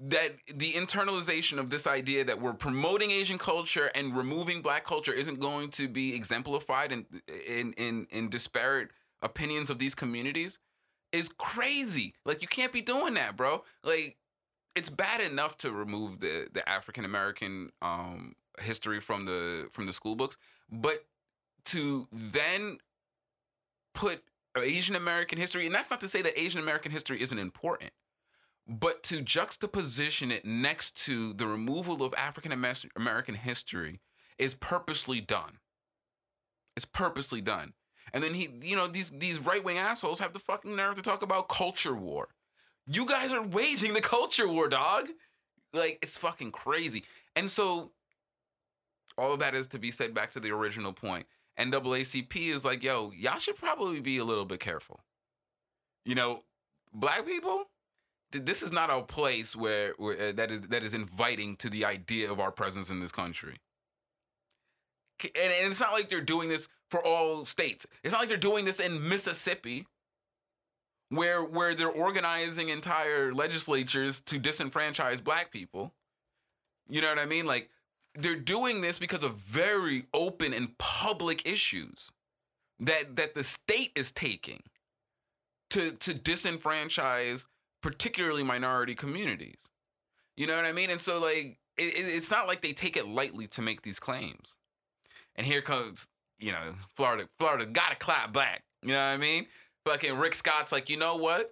that the internalization of this idea that we're promoting Asian culture and removing black culture isn't going to be exemplified in in in, in disparate opinions of these communities is crazy. Like you can't be doing that, bro. Like it's bad enough to remove the the African American um history from the from the school books, but to then put Asian American history, and that's not to say that Asian American history isn't important, but to juxtaposition it next to the removal of African American history is purposely done. It's purposely done. And then he, you know, these these right wing assholes have the fucking nerve to talk about culture war. You guys are waging the culture war, dog. Like it's fucking crazy. And so all of that is to be said back to the original point. NAACP is like, yo, y'all should probably be a little bit careful. You know, black people, th- this is not a place where, where uh, that is that is inviting to the idea of our presence in this country. And, and it's not like they're doing this for all states. It's not like they're doing this in Mississippi, where where they're organizing entire legislatures to disenfranchise black people. You know what I mean? Like they're doing this because of very open and public issues that that the state is taking to to disenfranchise particularly minority communities. You know what I mean? And so like it, it- it's not like they take it lightly to make these claims. And here comes, you know, Florida Florida got to clap back. You know what I mean? Fucking Rick Scott's like, "You know what?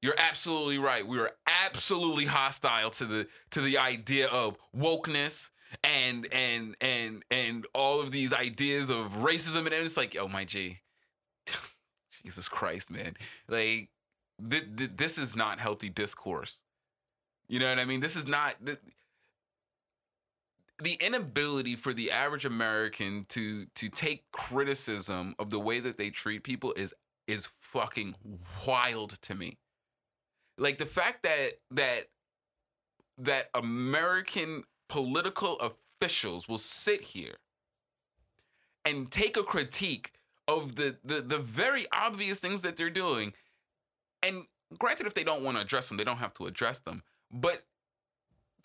You're absolutely right. We were absolutely hostile to the to the idea of wokeness and and and and all of these ideas of racism and it's like, oh my G, Jesus Christ, man, like th- th- this is not healthy discourse. You know what I mean? This is not th- the inability for the average American to to take criticism of the way that they treat people is is fucking wild to me. Like the fact that that that American political officials will sit here and take a critique of the the, the very obvious things that they're doing and granted if they don't want to address them they don't have to address them but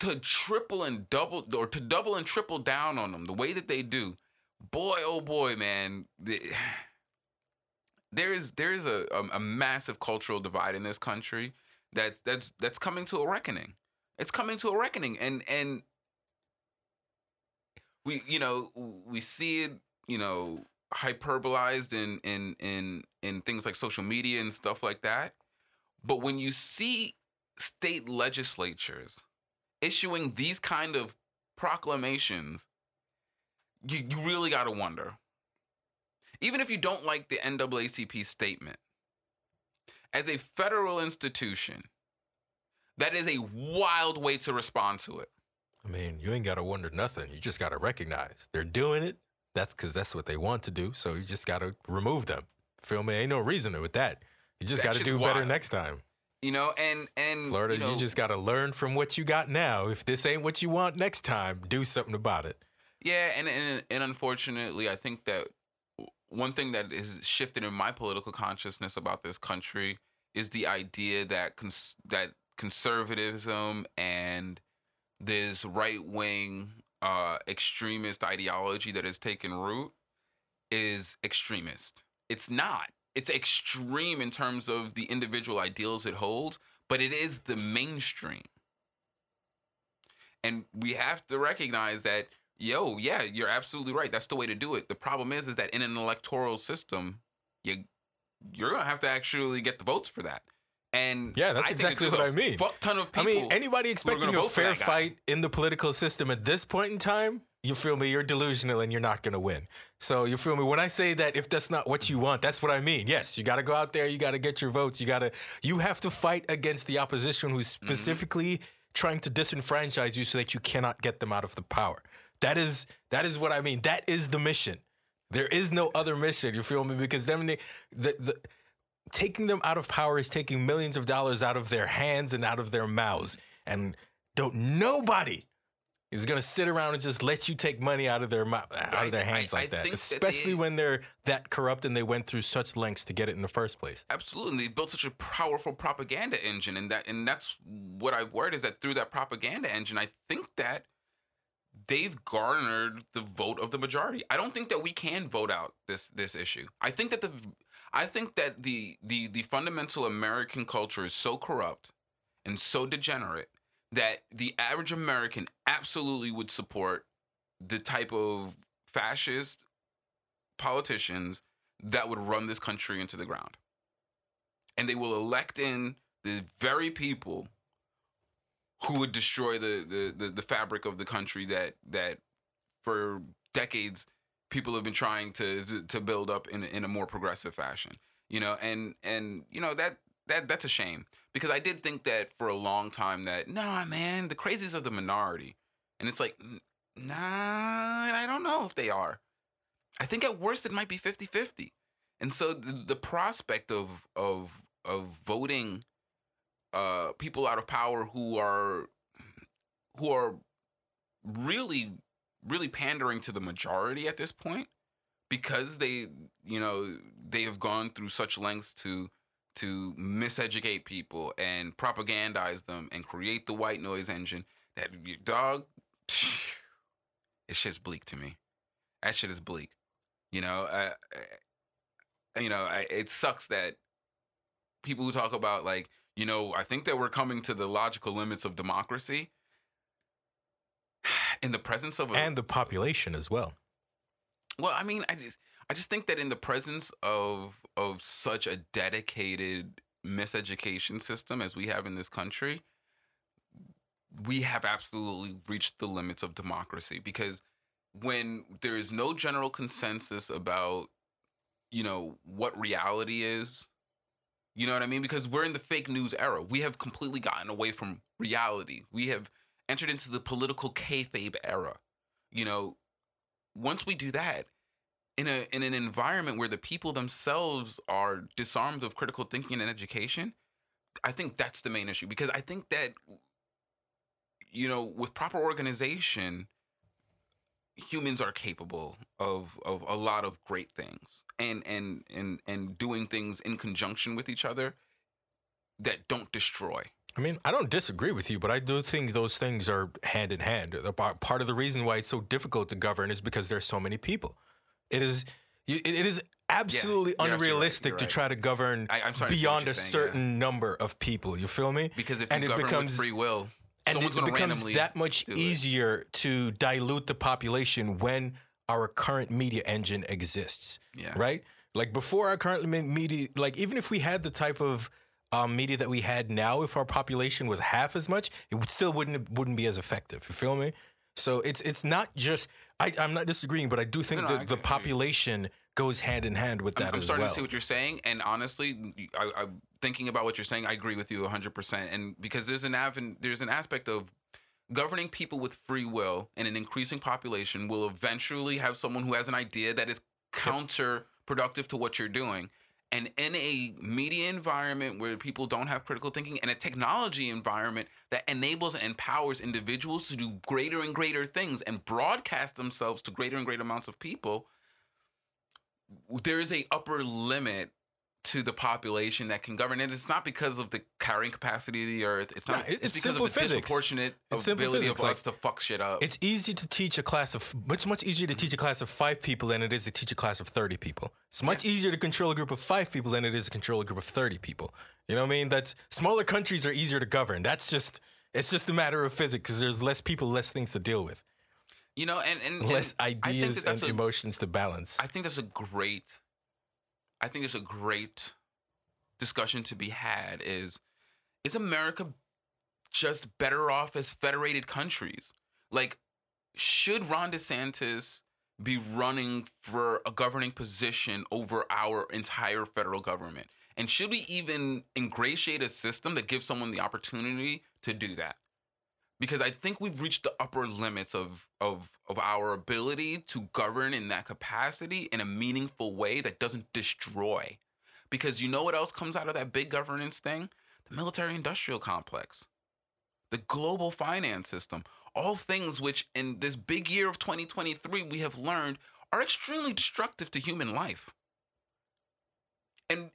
to triple and double or to double and triple down on them the way that they do boy oh boy man there is there is a, a, massive cultural divide in this country that's that's that's coming to a reckoning. It's coming to a reckoning, and and we you know we see it you know hyperbolized in in in in things like social media and stuff like that. But when you see state legislatures issuing these kind of proclamations, you, you really got to wonder. Even if you don't like the NAACP statement, as a federal institution, that is a wild way to respond to it. I mean, you ain't got to wonder nothing. You just got to recognize they're doing it. That's because that's what they want to do. So you just got to remove them. Feel me? Ain't no reason with that. You just got to do better next time. You know, and and Florida, you, know, you just got to learn from what you got now. If this ain't what you want next time, do something about it. Yeah, and, and and unfortunately, I think that one thing that has shifted in my political consciousness about this country is the idea that cons- that conservatism and this right wing uh, extremist ideology that has taken root is extremist. It's not. It's extreme in terms of the individual ideals it holds, but it is the mainstream. And we have to recognize that yo, yeah, you're absolutely right. That's the way to do it. The problem is, is that in an electoral system, you you're gonna have to actually get the votes for that. And Yeah, that's I exactly what a I mean. Fuck ton of I people. mean, anybody expecting a fair fight in the political system at this point in time, you feel me? You're delusional and you're not going to win. So you feel me? When I say that if that's not what you want, that's what I mean. Yes, you got to go out there, you got to get your votes, you got to you have to fight against the opposition who's Mm-hmm. specifically trying to disenfranchise you so that you cannot get them out of the power. That is that is what I mean. That is the mission. There is no other mission. You feel me? Because then they, the the taking them out of power is taking millions of dollars out of their hands and out of their mouths. And don't nobody is gonna sit around and just let you take money out of their mouth, out of their hands I like that. think that Especially they- when they're that corrupt and they went through such lengths to get it in the first place. Absolutely, they built such a powerful propaganda engine, and that and that's what I've worried is that through that propaganda engine, I think that they've garnered the vote of the majority. I don't think that we can vote out this this issue. I think that the I think that the the the fundamental American culture is so corrupt and so degenerate that the average American absolutely would support the type of fascist politicians that would run this country into the ground. And they will elect in the very people who would destroy the the, the, the fabric of the country that that for decades people have been trying to to, build up in in a more progressive fashion. You know, and and you know that that that's a shame because I did think that for a long time that nah man the crazies are the minority, and it's like Nah, I don't know if they are. I think at worst it might be 50-50. And so the, the prospect of of of voting uh people out of power who are who are really really pandering to the majority at this point because they you know they have gone through such lengths to to miseducate people and propagandize them and create the white noise engine that dog it shit's bleak to me that shit is bleak you know uh, you know I, it sucks that people who talk about like you know i think that we're coming to the logical limits of democracy in the presence of a, and the population as well. well i mean i just i just think that in the presence of of such a dedicated miseducation system as we have in this country we have absolutely reached the limits of democracy. Because when there is no general consensus about you know what reality is you know what i mean? Because we're in the fake news era. We have completely gotten away from reality. We have entered into the political kayfabe era. You know once we do that in a in an environment where the people themselves are disarmed of critical thinking and education i think that's the main issue because i think that you know with proper organization humans are capable of of a lot of great things and and and and doing things in conjunction with each other that don't destroy I mean, I don't disagree with you, but I do think those things are hand in hand. Part of the reason why it's so difficult to govern is because there's so many people. It is it it is absolutely you're actually right, unrealistic you're to try to govern I- I'm starting to see what beyond a saying, yeah. certain number of people. You feel me? because if And it becomes- free will and someone's it becomes that much do it. easier to dilute the population when our current media engine exists yeah right like before our current media like even if we had the type of um, media that we had now if our population was half as much it would still wouldn't wouldn't be as effective you feel me so it's it's not just I, i'm not disagreeing but i do think No, no, that agree, the population goes hand in hand with I'm, that I'm as starting well to see what you're saying, and honestly, I, I'm thinking about what you're saying. I agree with you 100, percent and because there's an aven- there's an aspect of governing people with free will and an increasing population will eventually have someone who has an idea that is counterproductive to what you're doing. And in a media environment where people don't have critical thinking and a technology environment that enables and empowers individuals to do greater and greater things and broadcast themselves to greater and greater amounts of people, there is a upper limit to the population that can govern, it. it's not because of the carrying capacity of the earth. It's not. No, it's, it's because of the physics. disproportionate It's ability of like- us to fuck shit up. It's easy to teach a class of much much easier to teach a class of five people than it is to teach a class of thirty people. It's much easier to control a group of five people than it is to control a group of thirty people. You know what I mean? That's smaller countries are easier to govern. That's just it's just a matter of physics because there's less people, less things to deal with, you know, and and, and less think ideas that and a- emotions to balance. I think that's a great. I think it's a great discussion to be had. Is is America just better off as federated countries? Like, should Ron DeSantis be running for a governing position over our entire federal government? And should we even ingratiate a system that gives someone the opportunity to do that? Because I think we've reached the upper limits of of of our ability to govern in that capacity in a meaningful way that doesn't destroy. Because you know what else comes out of that big governance thing? The military industrial complex, the global finance system, all things which in this big year of 2023 we have learned are extremely destructive to human life. And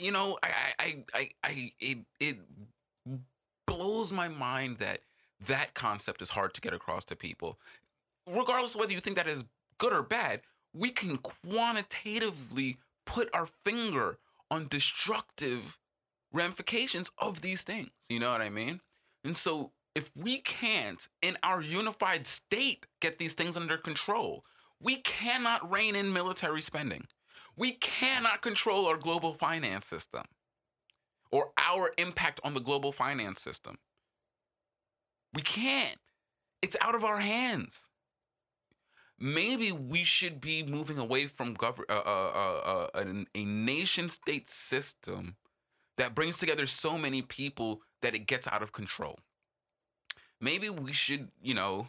you know, I I I, I, it it blows my mind that that concept is hard to get across to people. Regardless of whether you think that is good or bad, we can quantitatively put our finger on destructive ramifications of these things. You know what I mean? And so if we can't, in our unified state, get these things under control, we cannot rein in military spending. We cannot control our global finance system or our impact on the global finance system. We can't. It's out of our hands. Maybe we should be moving away from gov- uh, uh, uh, uh, an- a nation state system that brings together so many people that it gets out of control. Maybe we should, you know,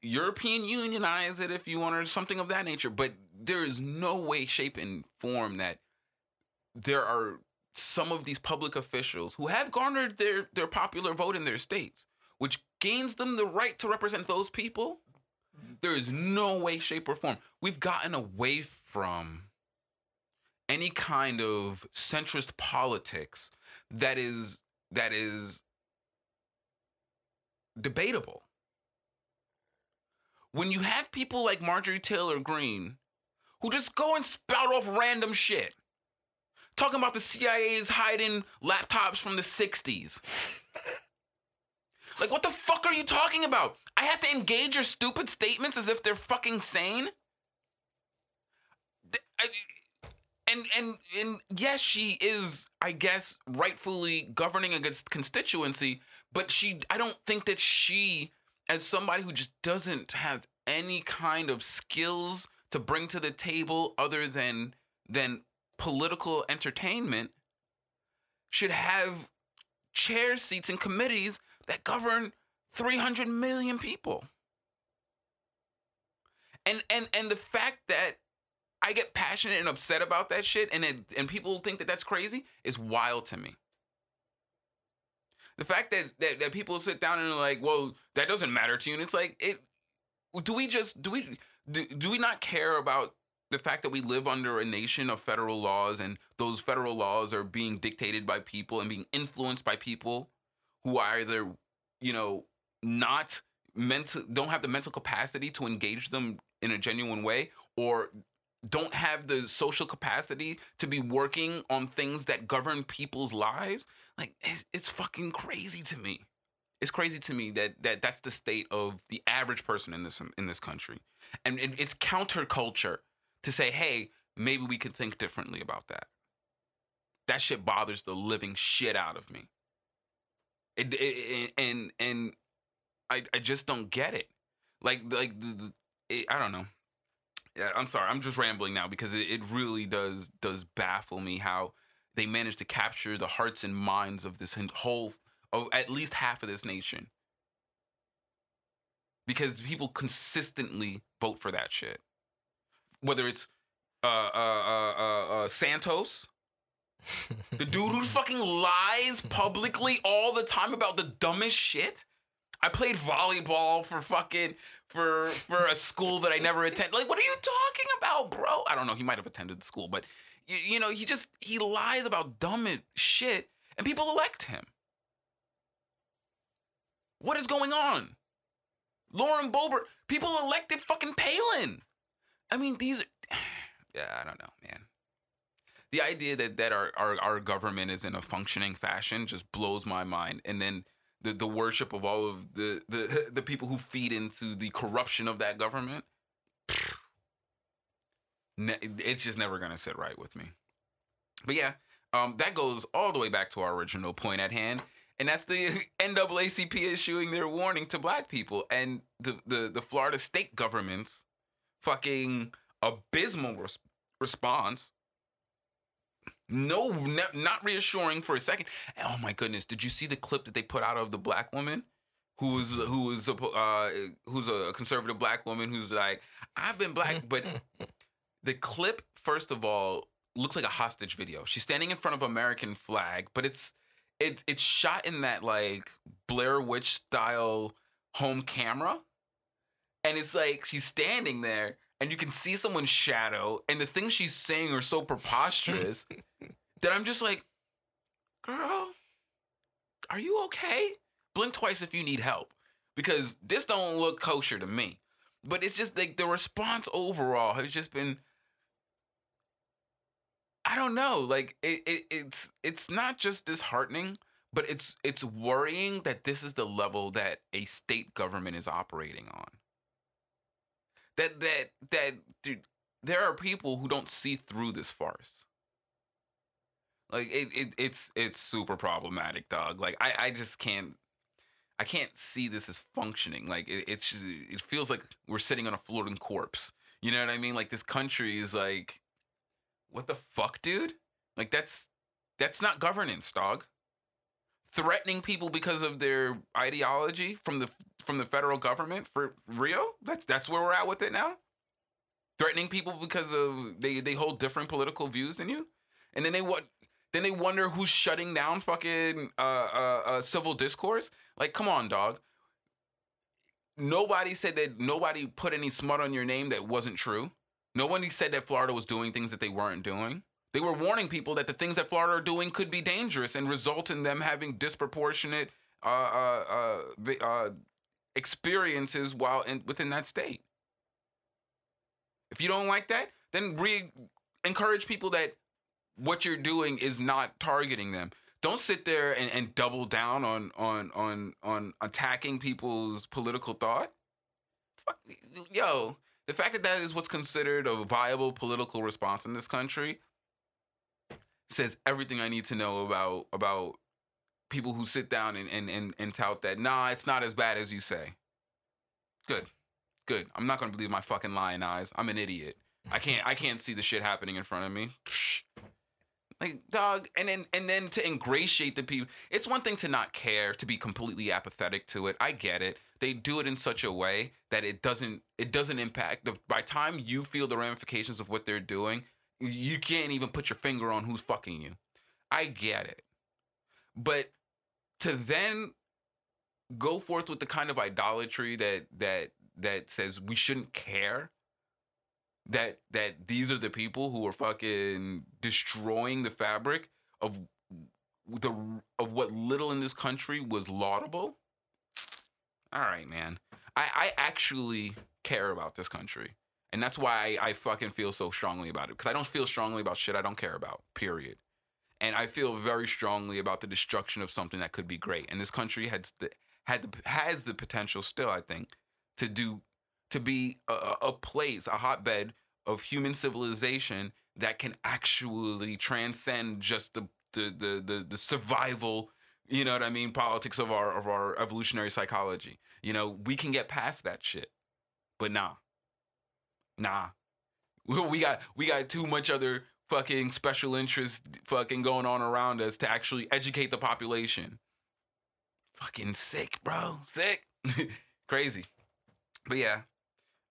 European unionize it if you want or something of that nature. But there is no way, shape, and form that there are some of these public officials who have garnered their their popular vote in their states, which gains them the right to represent those people. There is no way, shape, or form. We've gotten away from any kind of centrist politics that is that is debatable. When you have people like Marjorie Taylor Greene who just go and spout off random shit, talking about the CIA's hiding laptops from the 60s. Like, what the fuck are you talking about? I have to engage your stupid statements as if they're fucking sane? I- and and and yes, she is, I guess, rightfully governing against constituency, but she I don't think that she, as somebody who just doesn't have any kind of skills to bring to the table other than than political entertainment, should have chair seats in committees that govern 300 million people. And and and the fact that I get passionate and upset about that shit, and it, and people think that that's crazy is wild to me. The fact that, that that people sit down and are like, well, that doesn't matter to you, and it's like, it. Do we just do we do, do we not care about the fact that we live under a nation of federal laws, and those federal laws are being dictated by people and being influenced by people who are either, you know, not mental, don't have the mental capacity to engage them in a genuine way, or don't have the social capacity to be working on things that govern people's lives like it's, it's, fucking crazy to me. It's crazy to me that that that's the state of the average person in this in this country. And it, it's counterculture to say hey maybe we could think differently about that. That shit bothers the living shit out of me. It, it and and I, I just don't get it. Like like the, the it, i don't know. Yeah, I'm sorry, I'm just rambling now because it, it really does does baffle me how they managed to capture the hearts and minds of this whole, of at least half of this nation. Because people consistently vote for that shit, whether it's uh, uh, uh, uh, uh Santos, the dude who fucking lies publicly all the time about the dumbest shit. I played volleyball for fucking for for a school that I never attended. Like, what are you talking about, bro? I don't know. He might have attended the school, but you, you know, he just he lies about dumb shit, and people elect him. What is going on? Lauren Boebert, people elected fucking Palin. I mean, these are, yeah, I don't know, man. The idea that that our, our our government is in a functioning fashion just blows my mind. And then the, the worship of all of the, the the people who feed into the corruption of that government it's just never gonna sit right with me but yeah um, that goes all the way back to our original point at hand and that's the NAACP issuing their warning to black people and the the, the Florida state government's fucking abysmal res- response no, ne- not reassuring for a second. Oh my goodness! Did you see the clip that they put out of the black woman? Who was who was a uh, who's a conservative black woman who's like I've been black, but the clip first of all looks like a hostage video. She's standing in front of American flag, but it's it it's shot in that like Blair Witch style home camera, and it's like she's standing there and you can see someone's shadow, and the things she's saying are so preposterous that I'm just like, girl, are you okay? Blink twice if you need help, because this don't look kosher to me. But it's just like the response overall has just been. I don't know. Like it, it, it's it's not just disheartening, but it's it's worrying that this is the level that a state government is operating on that that that dude, there are people who don't see through this farce. Like it, it it's it's super problematic, dog. Like I I just can't I can't see this as functioning. Like it, it's just, it feels like we're sitting on a floating corpse. You know what I mean? Like this country is like, what the fuck, dude? Like that's that's not governance, dog. Threatening people because of their ideology from the from the federal government for real? That's that's where we're at with it now. Threatening people because of they they hold different political views than you, and then they what? Then they wonder who's shutting down fucking uh, uh, uh, civil discourse. Like, come on, dog. Nobody said that. Nobody put any smut on your name that wasn't true. Nobody said that Florida was doing things that they weren't doing. They were warning people that the things that Florida are doing could be dangerous and result in them having disproportionate uh, uh, uh, uh, experiences while in, within that state. If you don't like that, then re- encourage people that what you're doing is not targeting them. Don't sit there and, and double down on on on on attacking people's political thought. Fuck, yo, the fact that that is what's considered a viable political response in this country says everything I need to know about about people who sit down and and and, and tout that nah, it's not as bad as you say. Good, good. I'm not gonna believe my fucking lying eyes. I'm an idiot. I can't I can't see the shit happening in front of me. Like dog, and then and then to ingratiate the people. It's one thing to not care, to be completely apathetic to it. I get it. They do it in such a way that it doesn't it doesn't impact the by time you feel the ramifications of what they're doing, you can't even put your finger on who's fucking you. I get it. But to then go forth with the kind of idolatry that that that says we shouldn't care that that these are the people who are fucking destroying the fabric of the of what little in this country was laudable. All right, man. I I actually care about this country. And that's why I, I fucking feel so strongly about it. Because I don't feel strongly about shit I don't care about. Period. And I feel very strongly about the destruction of something that could be great. And this country has the had the, has the potential still, I think, to do to be a, a place, a hotbed of human civilization that can actually transcend just the the the the, the survival you know what I mean politics of our of our evolutionary psychology. You know, we can get past that shit. But nah. Nah. We got we got too much other fucking special interest fucking going on around us to actually educate the population. Fucking sick, bro. Sick. Crazy. But yeah.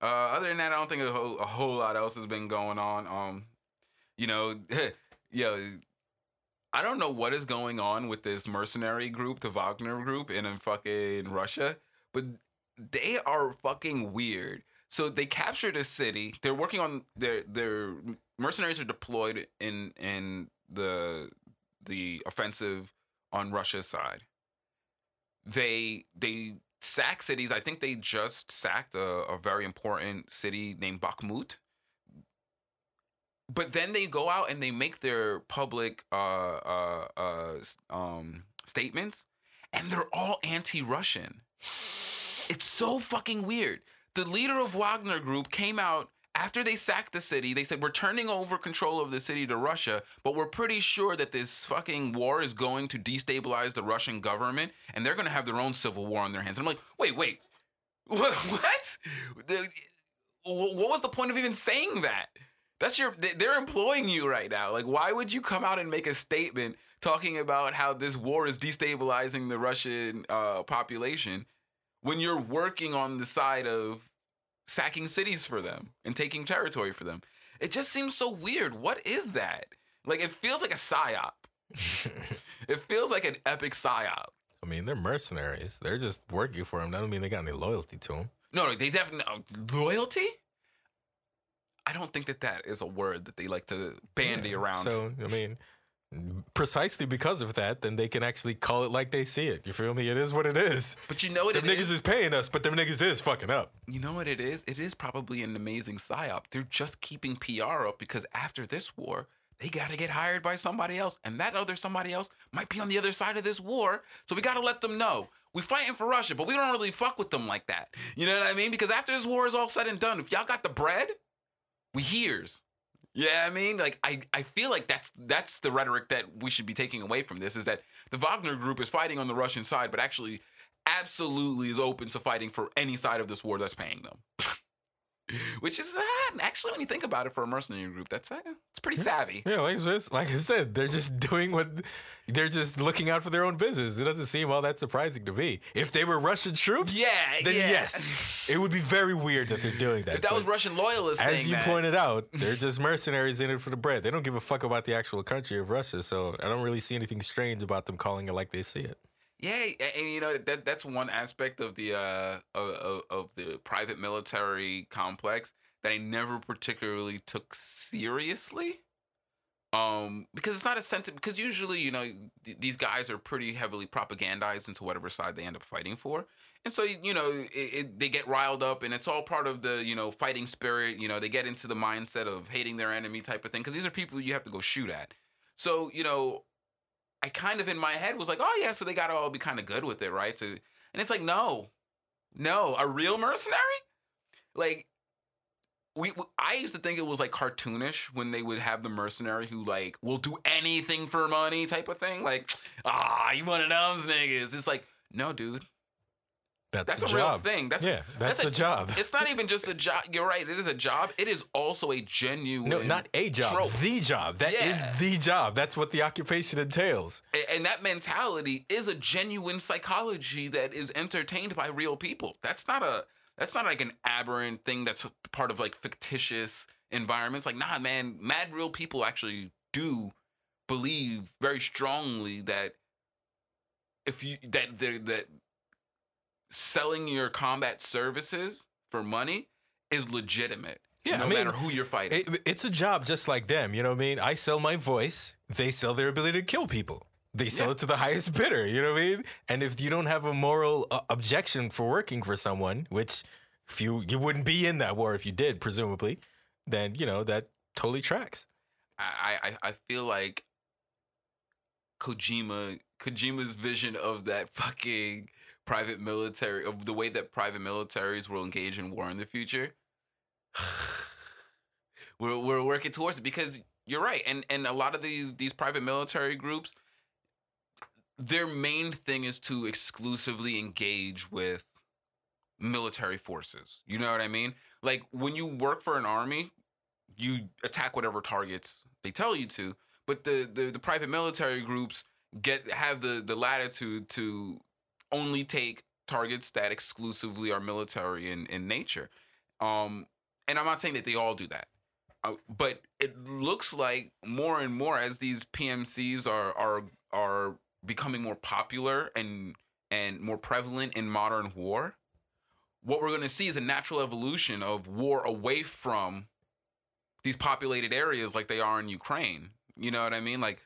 Uh, other than that, I don't think a whole, a whole lot else has been going on. Um, you know, yo, I don't know what is going on with this mercenary group, the Wagner group in fucking Russia, but they are fucking weird. So they captured a city. They're working on their their mercenaries are deployed in in the the offensive on Russia's side. They they sack cities. I think they just sacked a, a very important city named Bakhmut. But then they go out and they make their public uh, uh, uh, um, statements, and they're all anti-Russian. It's so fucking weird. The leader of Wagner Group came out after they sacked the city. They said we're turning over control of the city to Russia, but we're pretty sure that this fucking war is going to destabilize the Russian government, and they're going to have their own civil war on their hands. And I'm like, wait, wait, what? What? Was the point of even saying that? That's your. they- They're employing you right now. Like, why would you come out and make a statement talking about how this war is destabilizing the Russian uh, population when you're working on the side of sacking cities for them and taking territory for them? It just seems so weird. What is that? Like, it feels like a psyop. It feels like an epic psyop. I mean, they're mercenaries. They're just working for him. That don't mean they got any loyalty to him. No, no, they definitely uh, loyalty. I don't think that that is a word that they like to bandy Yeah. around. So, I mean, precisely because of that, then they can actually call it like they see it. You feel me? It is what it is. but you know what Them it niggas is? is paying us, but them niggas is fucking up. You know what it is? It is probably an amazing psyop. They're just keeping PR up because after this war, they got to get hired by somebody else. And that other somebody else might be on the other side of this war. So we got to let them know. We fighting for Russia, but we don't really fuck with them like that. You know what I mean? Because after this war is all said and done, if y'all got the bread, we hears. Yeah, I mean, like I, I feel like that's that's the rhetoric that we should be taking away from this is that the Wagner group is fighting on the Russian side, but actually absolutely is open to fighting for any side of this war that's paying them. Which is uh, actually, when you think about it, for a mercenary group, that's uh, it's pretty savvy. Yeah, like this, like I said, they're just doing what they're just looking out for their own business. It doesn't seem all that surprising to me. If they were Russian troops, Yeah, then yeah. yes, it would be very weird that they're doing that. If that was Russian loyalists, as you that, pointed out, they're just mercenaries in it for the bread. They don't give a fuck about the actual country of Russia. So I don't really see anything strange about them calling it like they see it. Yeah, and you know that that's one aspect of the uh of, of, the private military complex that I never particularly took seriously. Um, because it's not a sentiment. Because usually, you know, th- these guys are pretty heavily propagandized into whatever side they end up fighting for, and so you know, it, it, they get riled up, and it's all part of the you know fighting spirit. You know, they get into the mindset of hating their enemy type of thing. Because these are people you have to go shoot at. So you know, I kind of in my head was like, oh yeah, so they gotta all be kind of good with it, right? So, and it's like, no, no, a real mercenary, like. We, I used to think it was like cartoonish when they would have the mercenary who like will do anything for money type of thing. Like, ah, you one of those niggas. It's like, no, dude, That's, that's a job. real thing. That's yeah, that's, a- the job. It's not even just a job. You're right. It is a job. It is also a genuine. No, not a job. trope. The job. That is Yeah. the job. That's what the occupation entails. A- and that mentality is a genuine psychology that is entertained by real people that's not a that's not like an aberrant thing that's part of like fictitious environments like nah man mad real people actually do believe very strongly that if you that they're that selling your combat services for money is legitimate Yeah, no I mean, matter who you're fighting It, it's a job just like them. You know what I mean? I sell my voice. They sell their ability to kill people. They sell Yeah. it to the highest bidder. You know what I mean? And if you don't have a moral uh, objection for working for someone, which if you you wouldn't be in that war if you did, presumably, then you know that totally tracks. I, I I feel like Kojima Kojima's vision of that fucking private military of the way that private militaries will engage in war in the future. we're we're working towards it because you're right, and and a lot of these these private military groups, their main thing is to exclusively engage with military forces. You know what I mean? Like when you work for an army, you attack whatever targets they tell you to. But the the, the private military groups get have the the latitude to only take targets that exclusively are military in in nature. Um, and I'm not saying that they all do that, uh, but it looks like more and more as these PMCs are are are becoming more popular and and more prevalent in modern war. What we're going to see is a natural evolution of war away from these populated areas like they are in Ukraine. You know what I mean? Like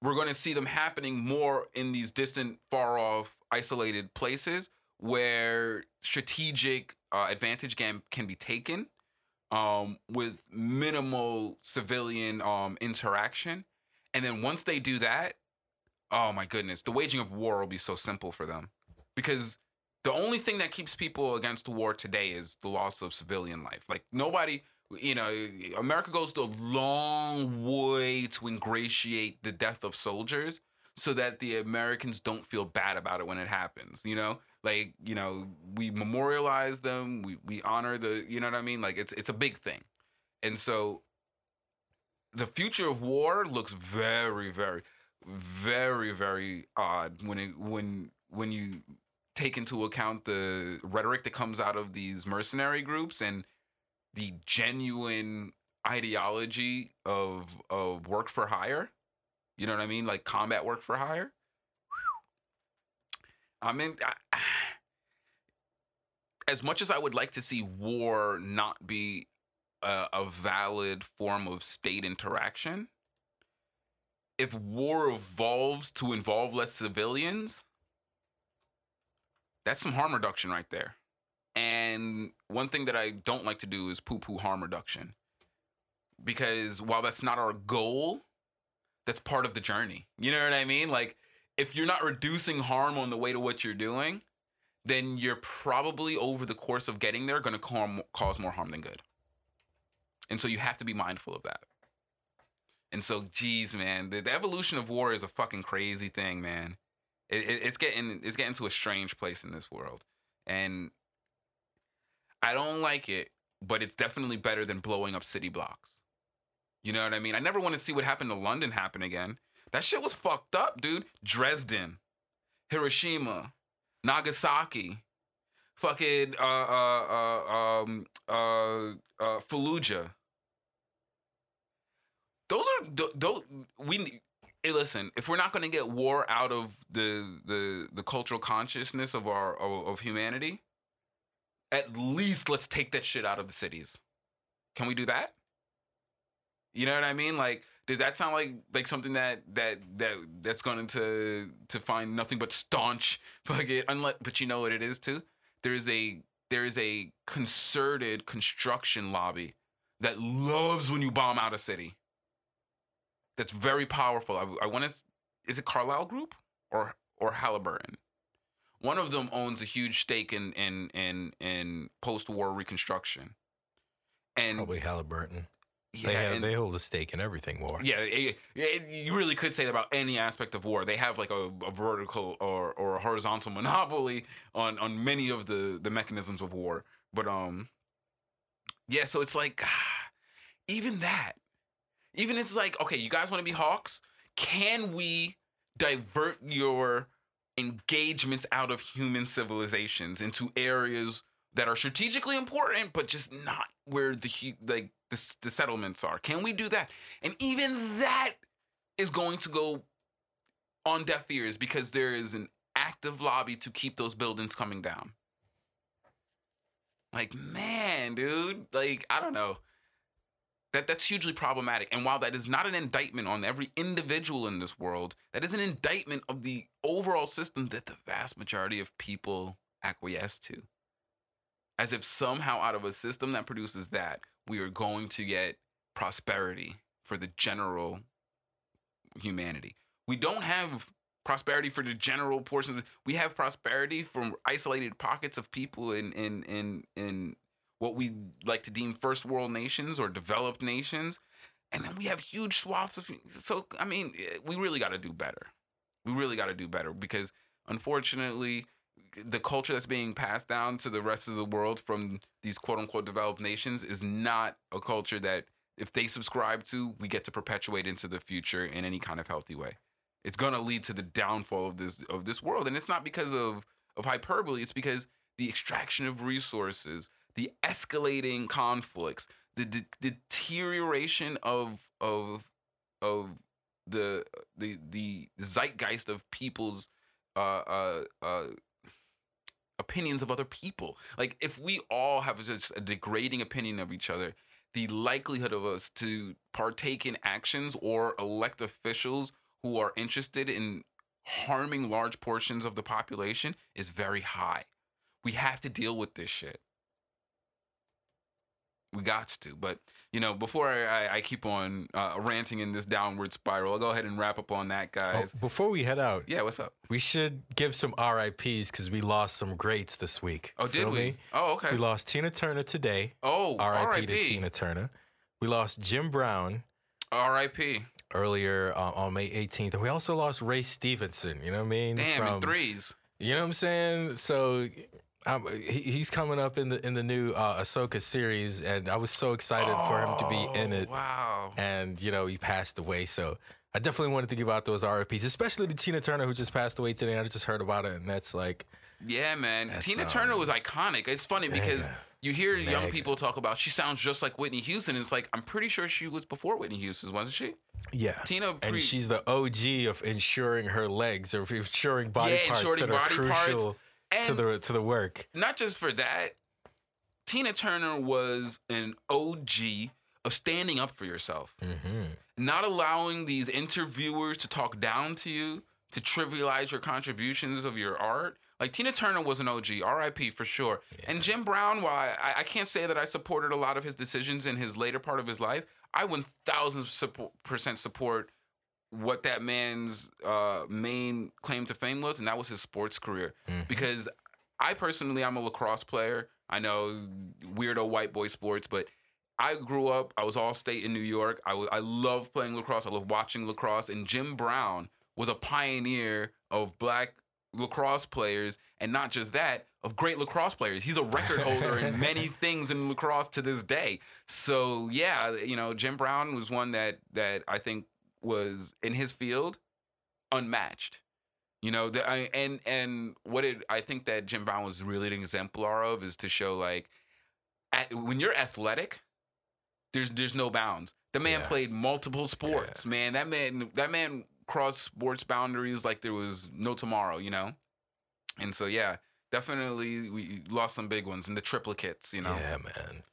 we're going to see them happening more in these distant, far off, isolated places where strategic uh, advantage can can be taken um, with minimal civilian um, interaction. And then once they do that, oh my goodness, the waging of war will be so simple for them because the only thing that keeps people against war today is the loss of civilian life. Like nobody, you know, America goes a long way to ingratiate the death of soldiers so that the Americans don't feel bad about it when it happens, you know? Like, you know, we memorialize them, we we honor the, you know what I mean? Like it's it's a big thing. And so the future of war looks very very very very odd when it when when you take into account the rhetoric that comes out of these mercenary groups and the genuine ideology of of work for hire. You know what I mean? Like combat work for hire. I mean, I, as much as I would like to see war not be a, a valid form of state interaction, if war evolves to involve less civilians, that's some harm reduction right there. And one thing that I don't like to do is poo poo harm reduction. Because while that's not our goal, that's part of the journey. You know what I mean? Like, if you're not reducing harm on the way to what you're doing, then you're probably over the course of getting there going to cause more harm than good. And so you have to be mindful of that. And so, geez, man, the, the evolution of war is a fucking crazy thing, man. It, it, it's getting it's getting to a strange place in this world, and I don't like it but it's definitely better than blowing up city blocks. You know what I mean? I never want to see what happened to London happen again. That shit was fucked up, dude. Dresden, Hiroshima, Nagasaki, fucking uh uh uh um uh uh Fallujah. Those are those we hey, listen, if we're not going to get war out of the the the cultural consciousness of our of, of humanity, at least let's take that shit out of the cities. Can we do that? You know what I mean? Like, does that sound like like something that that that that's going to to find nothing but staunch fucking unless but you know what it is too? There's a there's a concerted construction lobby that loves when you bomb out a city. That's very powerful. I, I want to is it Carlyle Group or or Halliburton? One of them owns a huge stake in in in in post-war reconstruction. And Probably Halliburton. Yeah, they have, and- they hold a stake in everything war. yeah, it- it- you really could say that about any aspect of war. They have like a, a vertical or, or a horizontal monopoly on on many of the the mechanisms of war. But um, yeah. So it's like even that, even it's like okay, you guys want to be hawks? Can we divert your engagements out of human civilizations into areas that are strategically important, but just not where the like the, the settlements are. Can we do that? And even that is going to go on deaf ears because there is an active lobby to keep those buildings coming down. Like, man, dude, like I don't know. That that's hugely problematic. And while that is not an indictment on every individual in this world, that is an indictment of the overall system that the vast majority of people acquiesce to. As if somehow out of a system that produces that, we are going to get prosperity for the general humanity. We don't have prosperity for the general portion. We have prosperity from isolated pockets of people in in in in what we like to deem first world nations or developed nations, and then we have huge swaths of. So I mean, eh, we really got to do better. We really got to do better because unfortunately, the culture that's being passed down to the rest of the world from these quote unquote developed nations is not a culture that if they subscribe to, we get to perpetuate into the future in any kind of healthy way. It's gonna lead to the downfall of this of this world, and it's not because of of hyperbole. It's because the extraction of resources, the escalating conflicts, the, de- deterioration of of of the the the zeitgeist of people's uh uh uh opinions of other people. Like if we all have just a degrading opinion of each other, the likelihood of us to partake in actions or elect officials who are interested in harming large portions of the population is very high. We have to deal with this shit. We got to. But, you know, before I, I, keep on uh, ranting in this downward spiral, I'll go ahead and wrap up on that, Oh, guys. before we head out, Yeah, what's up? we should give some RIPS because we lost some greats this week. Oh, did we? me? Oh, okay. We lost Tina Turner today. Oh, RIP to Tina Turner. We lost Jim Brown RIP. earlier uh, on May 18th. And we also lost Ray Stevenson. You know what I mean? Damn, in From- threes. You know what I'm saying? So um, he, he's coming up in the in the new uh, Ahsoka series, and I was so excited for him to be in Oh, it. Wow. And you know he passed away, so I definitely wanted to give out those RIPs, especially to Tina Turner who just passed away today. I just heard about it, and that's like, Yeah, man. Tina um, Turner was iconic. It's funny because you hear young mega. people talk about she sounds just like Whitney Houston. And it's like I'm pretty sure she was before Whitney Houston, wasn't she? yeah. Tina and she's the OG of insuring her legs or insuring body Yeah, parts insuring that are crucial. parts. Crucial to the to the work. not just for that, Tina Turner was an OG of standing up for yourself. hmm not allowing these interviewers to talk down to you, to trivialize your contributions of your art. Like Tina Turner was an OG, RIP for sure. And Jim Brown, while I, I can't say that I supported a lot of his decisions in his later part of his life, I 1000% support, percent support what that man's uh, main claim to fame was, and that was his sports career. Mhm. Because I personally, I'm a lacrosse player. I know weirdo white boy sports, but I grew up. I was all state in New York. I was, I love playing lacrosse. I love watching lacrosse. And Jim Brown was a pioneer of black lacrosse players and not just that, of great lacrosse players. He's a record holder in many things in lacrosse to this day. So yeah, you know, Jim Brown was one that that I think was in his field unmatched. You know, the, I, and and what it I think that Jim Brown was really an exemplar of is to show like at, when you're athletic, there's there's no bounds. The man Yeah. played multiple sports, man. That man that man crossed sports boundaries like there was no tomorrow, you know. And so yeah, definitely we lost some big ones and the triplicates, you know. Yeah, man.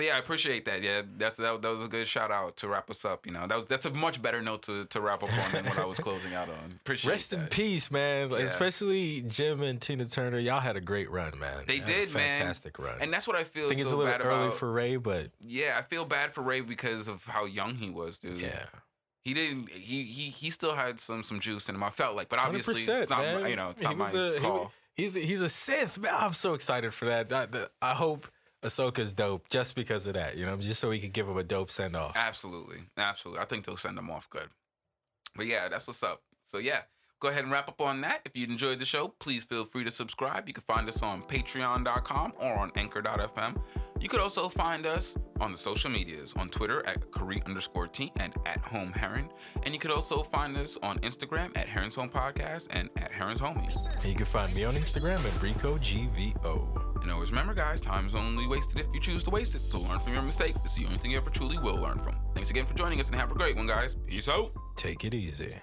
So yeah, I appreciate that. Yeah, that's that, that was a good shout out to wrap us up. You know, that was that's a much better note to, to wrap up on than what I was closing out on. Appreciate Rest in peace, man. Yeah. Especially Jim and Tina Turner. Y'all had a great run, man. They a did, man. fantastic run. And that's what I feel I think so it's a little bad early about. for Ray, but yeah, I feel bad for Ray because of how young he was, dude. yeah, he didn't. He he he still had some some juice in him. I felt like, but obviously it's not. man. You know, it's He not my a- call. wa- he's a, he's a Sith, man. I'm so excited for that. I, the- I hope Ahsoka's dope just because of that. You know, just so we could give him a dope send off. Absolutely, absolutely. I think they'll send him off good. But yeah, that's what's up. So yeah, go ahead and wrap up on that. If you enjoyed the show, please feel free to subscribe. You can find us on Patreon.com or on Anchor.fm. You could also find us on the social medias on Twitter at Khary underscore T and at Home Heron. And you could also find us on Instagram at Heron's Home Podcast and at Heron's Homies. And you can find me on Instagram at RicoGVO. And always remember, guys, time is only wasted if you choose to waste it. So learn from your mistakes. It's the only thing you ever truly will learn from. Thanks again for joining us and have a great one, guys. Peace out. Take it easy.